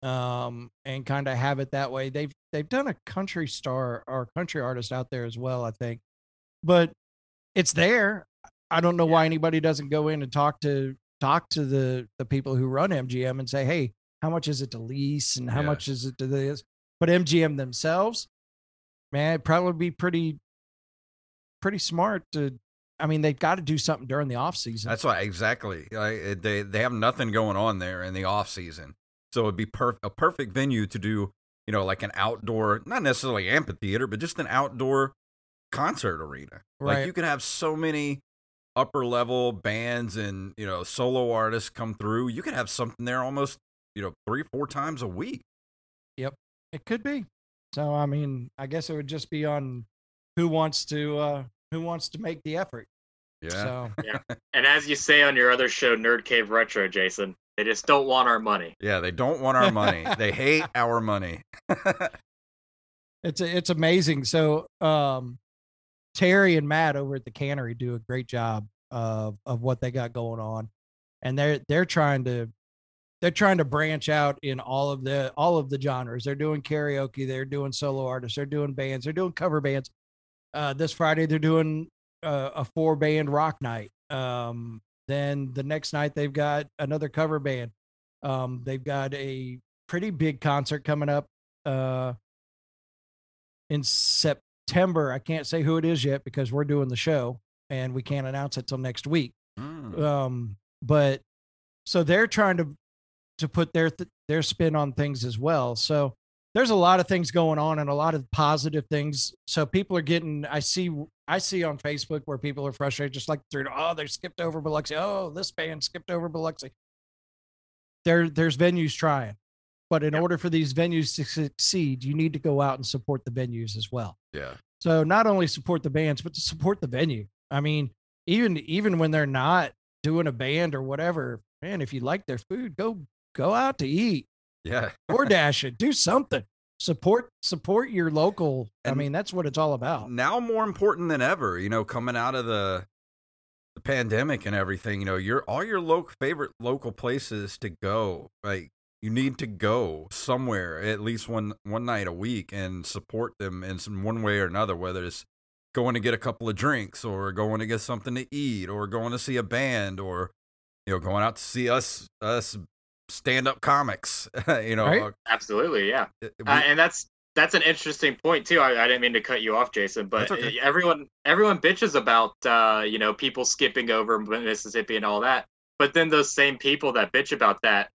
um and kind of have it that way. They've they've done a country star or country artist out there as well i think. But it's there. I don't know why anybody doesn't go in and talk to talk to the the people who run mgm and say hey how much is it to lease and how Yeah. much is it to this? But mgm themselves man it'd probably be pretty pretty smart to i mean they've got to do something during the off season. That's why exactly. Like, they they have nothing going on there in the off season, so it'd be per- a perfect venue to do you know, like an outdoor, not necessarily amphitheater, but just an outdoor concert arena. Like you could have so many upper level bands and, you know, solo artists come through. You could have something there almost, you know, three, four times a week. Yep. It could be. So I mean, I guess it would just be on who wants to uh who wants to make the effort. Yeah. So And as you say on your other show, Nerd Cave Retro, Jason, they just don't want our money. Yeah. They don't want our money. they hate our money. it's it's amazing. So um Terry and Matt over at the cannery do a great job of of what they got going on. And they're they're trying to they're trying to branch out in all of the all of the genres. They're doing karaoke, they're doing solo artists, they're doing bands, they're doing cover bands. Uh, this Friday they're doing uh, a four band rock night. Um, then the next night they've got another cover band. Um, they've got a pretty big concert coming up uh, in September. I can't say who it is yet because we're doing the show and we can't announce it till next week Mm. um but so they're trying to to put their th- their spin on things as well so there's a lot of things going on and a lot of positive things so people are getting i see i see on facebook where people are frustrated just like through oh they skipped over biloxi oh this band skipped over biloxi there there's venues trying but in Yep. order for these venues to succeed you need to go out and support the venues as well Yeah. so not only support the bands, but to support the venue. I mean, even even when they're not doing a band or whatever, man, if you like their food, go go out to eat Yeah. or dash it, do something. Support support your local. I mean, that's what it's all about. now more important than ever you know coming out of the the pandemic and everything you know your all your local favorite local places to go like you need to go somewhere at least one one night a week and support them in some one way or another whether it's going to get a couple of drinks or going to get something to eat or going to see a band or you know going out to see us us stand up comics you know Right. uh, Absolutely, yeah. we- Uh, and that's that's an interesting point too. I, I didn't mean to cut you off, Jason, but okay. everyone everyone bitches about uh, you know people skipping over Mississippi and all that. But then those same people that bitch about that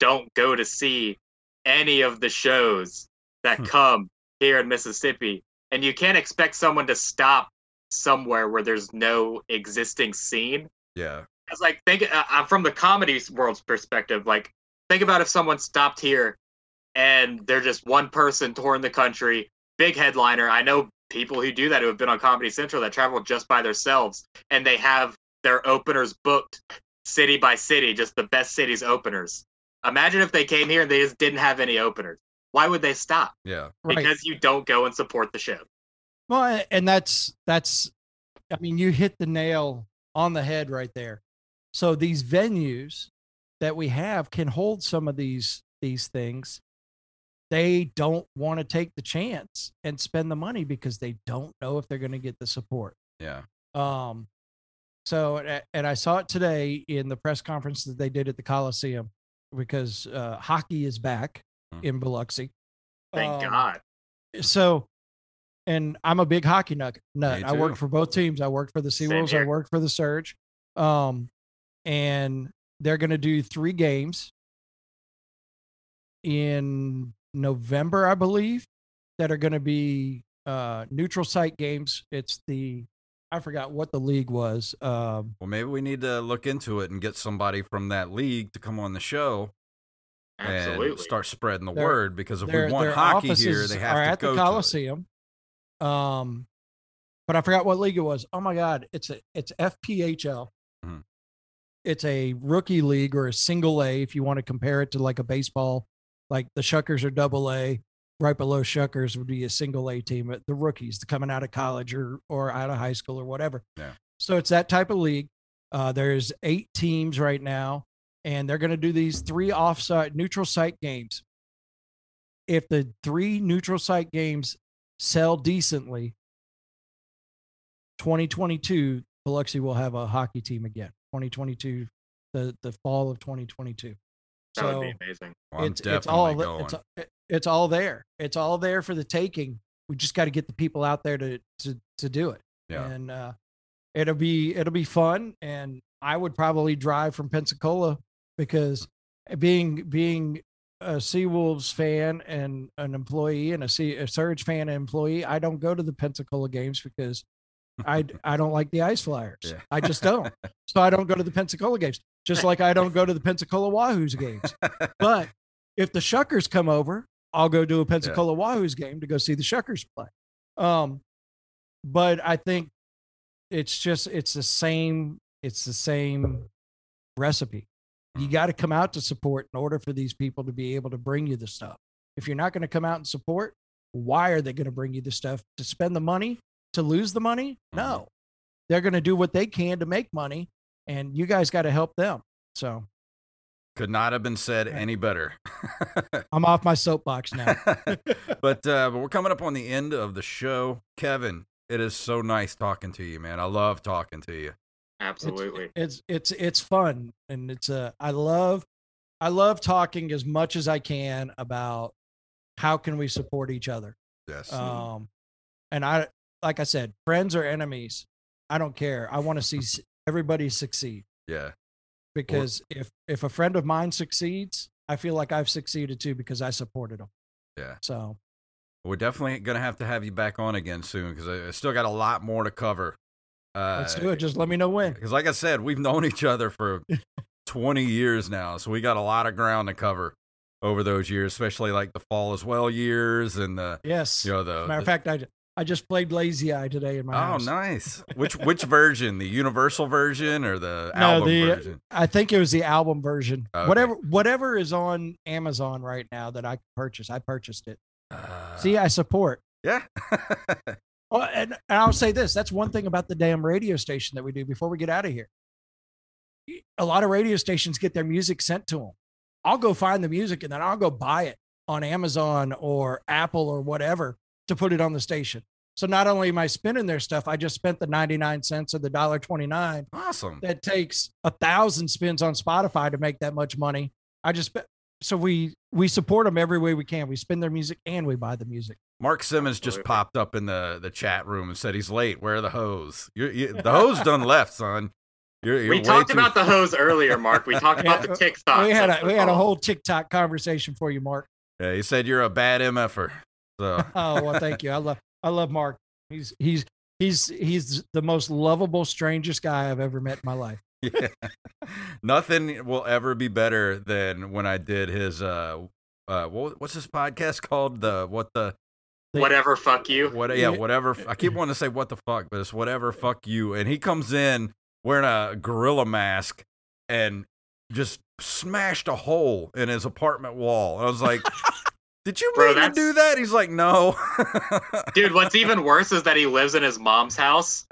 don't go to see any of the shows that Hmm. come here in Mississippi, and you can't expect someone to stop somewhere where there's no existing scene. yeah It's like think uh, uh, from the comedy world's perspective. Like think about if someone stopped here and they're just one person touring the country, big headliner. I know people who do that who have been on Comedy Central that travel just by themselves, and they have their openers booked city by city, just the best cities openers. Imagine if they came here and they just didn't have any openers. Why would they stop? yeah Right. Because you don't go and support the show. Well, and that's that's I mean, you hit the nail on the head right there. So these venues that we have can hold some of these these things. They don't want to take the chance and spend the money because they don't know if they're going to get the support. yeah Um, so, and I saw it today in the press conference that they did at the Coliseum because uh, hockey is back Mhm. in Biloxi. Thank Um, God. so and I'm a big hockey nut. nut. I worked too. for both teams. I worked for the Seawolves. I here. worked for the Surge. Um, and they're going to do three games in November, I believe, that are going to be uh, neutral site games. It's the I forgot what the league was. Um, Well, maybe we need to look into it and get somebody from that league to come on the show Absolutely. and start spreading the Their- word. Because if their, we want their hockey here, they have are to at go the to. Coliseum. Um, but I forgot what league it was. Oh my God, it's a it's FPHL. Mhm. It's a rookie league or a single A if you want to compare it to like a baseball. Like the Shuckers are double A, right below Shuckers would be a single A team. but The rookies coming out of college or or out of high school or whatever. Yeah. So it's that type of league. Uh, there's eight teams right now, and they're going to do these three offsite neutral site games. If the three neutral site games sell decently, 2022 Biloxi will have a hockey team again. 2022, the the fall of 2022. that so would be amazing. Well, I'm it's definitely it's all going. it's it's all there. It's all there for the taking. We just got to get the people out there to to to do it. Yeah. And uh, it'll be it'll be fun. And I would probably drive from Pensacola because being being a Seawolves fan and an employee and a sea a Surge fan and employee, I don't go to the Pensacola games because I I don't like the Ice Flyers. Yeah. I just don't. So I don't go to the Pensacola games. Just like I don't go to the Pensacola Wahoos games. But if the Shuckers come over, I'll go to a Pensacola Wahoos game to go see the Shuckers play. Um, but I think it's just it's the same it's the same recipe. You got to come out to support in order for these people to be able to bring you the stuff. If you're not going to come out and support, why are they going to bring you the stuff to spend the money to lose the money? No, they're going to do what they can to make money, and you guys got to help them. So Could not have been said any better. I'm off my soapbox now. but uh, but we're coming up on the end of the show. Kevin, it is so nice talking to you, man. I love talking to you. Absolutely. it's it's it's fun and it's uh i love i love talking as much as i can about how can we support each other Yes. um and i like i said friends or enemies i don't care i want to see everybody succeed yeah. because if if a friend of mine succeeds i feel like i've succeeded too because i supported them Yeah. so We're definitely gonna have to have you back on again soon because I, I still got a lot more to cover. Uh, let's do it just let me know when Because, like I said, we've known each other for 20 years now, so we got a lot of ground to cover over those years, especially like the fall as well years and the yes you know the. Matter of fact i i just played lazy eye today in my oh, house nice. Which which version? The universal version or the No, album the- version? I think it was the album version. Okay. Whatever whatever is on Amazon right now that I purchased, I purchased it. Uh, See, I support. yeah. Oh, and, and I'll say this: that's one thing about the damn radio station that we do. Before we get out of here, a lot of radio stations get their music sent to them. I'll go find the music and then I'll go buy it on Amazon or Apple or whatever to put it on the station. So not only am I spending their stuff, I just spent the ninety nine cents or the dollar twenty nine awesome. that takes a thousand spins on Spotify to make that much money. I just so we we support them every way we can. We spend their music and we buy the music. Mark Simmons just Absolutely. popped up in the, the chat room and said he's late. Where are the hose? You're, you, the hose done left, son. You're, you're we talked too- about the hose earlier, Mark. We talked about the Yeah, TikTok. we had a we had a whole TikTok conversation for you, Mark. Yeah, he said you're a bad mf'er. So Oh well, thank you. I love I love Mark. He's he's he's he's the most lovable, strangest guy I've ever met in my life. yeah. nothing will ever be better than when I did his uh uh what, what's this podcast called? The what the whatever. Fuck you. what yeah Yeah. whatever I keep wanting to say what the fuck, but it's whatever fuck you. And he comes in wearing a gorilla mask and just smashed a hole in his apartment wall. I was like. Did you Bro, mean to do that? He's like, no. Dude, what's even worse is that he lives in his mom's house.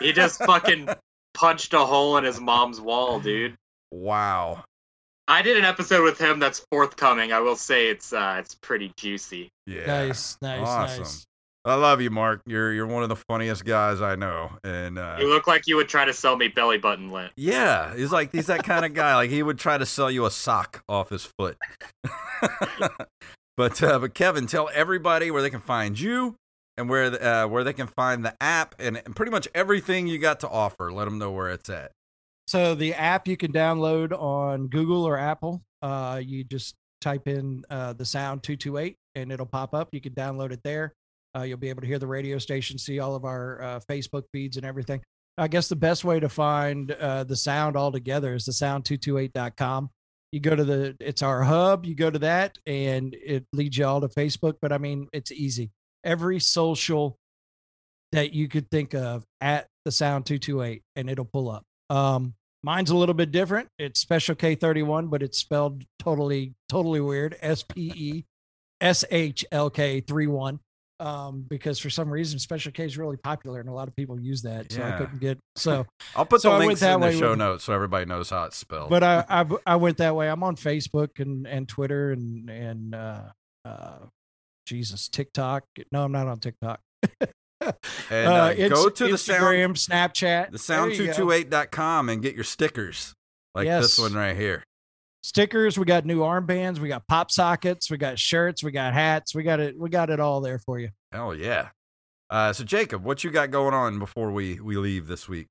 He just fucking punched a hole in his mom's wall, dude. wow. I did an episode with him that's forthcoming. I will say it's uh it's pretty juicy. Yeah. Nice, nice, Awesome. nice. I love you, Mark. You're you're one of the funniest guys I know. And uh, You look like you would try to sell me belly button lint. yeah, he's like he's that kind of guy. Like he would try to sell you a sock off his foot. but uh, but Kevin, tell everybody where they can find you and where the, uh, where they can find the app and, and pretty much everything you got to offer. Let them know where it's at. So the app you can download on Google or Apple. Uh, you just type in uh, the sound 228 and it'll pop up. You can download it there. Uh, you'll be able to hear the radio station, see all of our uh, Facebook feeds and everything. I guess the best way to find uh, the sound altogether is the sound228.com. You go to the, it's our hub. You go to that and it leads you all to Facebook. But I mean, it's easy. Every social that you could think of at the sound 228 and it'll pull up. Um, mine's a little bit different. It's special K31, but it's spelled totally, totally weird. S P E S H L K 31. Um, because for some reason, special K is really popular and a lot of people use that. So I couldn't get so, I'll put So the links in the show with- notes so everybody knows how it's spelled. but I, I, I went that way. I'm on Facebook and, and Twitter and, and, uh, uh, Jesus, TikTok. No, I'm not on TikTok. and uh, it's go to the sound Snapchat, the There you go. sound228.com and get your stickers like this one right here. Stickers. We got new armbands. We got pop sockets. We got shirts. We got hats. We got it. We got it all there for you. Hell yeah. Uh, so Jacob, what you got going on before we we leave this week?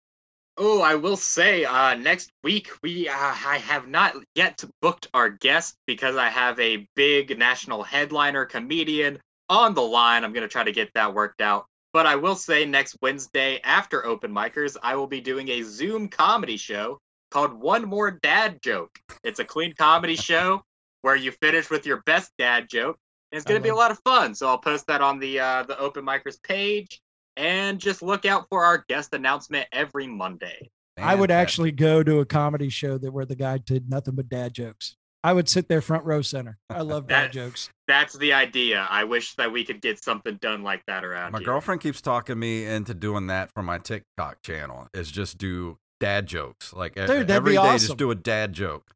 Oh, I will say, uh, next week we uh, I have not yet booked our guest because I have a big national headliner comedian on the line. I'm gonna try to get that worked out. But I will say, next Wednesday after Open Micers, I will be doing a Zoom comedy show called One More Dad Joke. It's a clean comedy show where you finish with your best dad joke. And it's gonna be a lot of fun. So I'll post that on the uh, the Open Micers page. And just look out for our guest announcement every Monday. I would Fantastic. actually go to a comedy show that where the guy did nothing but dad jokes. I would sit there front row center. I love dad jokes. That's the idea. I wish that we could get something done like that around My here. girlfriend keeps talking me into doing that for my TikTok channel. Is just do dad jokes like Dude, that'd be day, awesome. Just do a dad joke.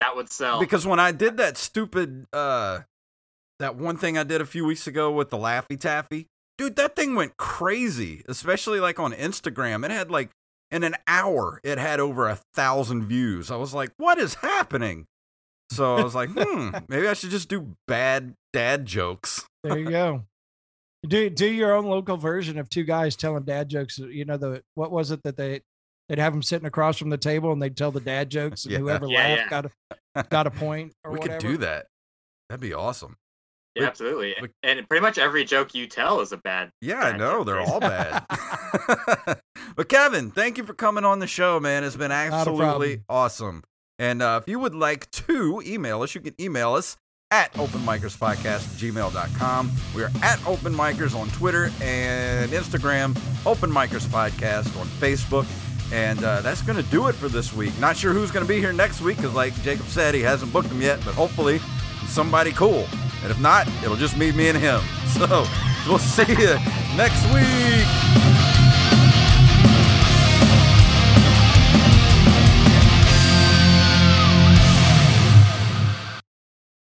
That would sell. Because when I did that stupid, uh, that one thing I did a few weeks ago with the Laffy Taffy, dude, that thing went crazy. Especially like on Instagram, it had like in an hour, it had over a thousand views. I was like, what is happening? So I was like, hmm, maybe I should just do bad dad jokes. There you go. Do do your own local version of two guys telling dad jokes. You know the what was it that they they'd have them sitting across from the table and they'd tell the dad jokes and Yeah. whoever Yeah, laughed got a got a point or we whatever. could do that. That'd be awesome. yeah, we- absolutely. we- and pretty much every joke you tell is a bad. Yeah, I know joke, they're all bad. but Kevin, thank you for coming on the show, man. It's been absolutely awesome. And uh, if you would like to email us, you can email us at openmikerspodcast@gmail.com. We are at Open Micers on Twitter and Instagram, Open Micers Podcast on Facebook. And uh, that's going to do it for this week. Not sure who's going to be here next week because, like Jacob said, he hasn't booked them yet, but hopefully somebody cool. And if not, it'll just be me and him. So we'll see you next week.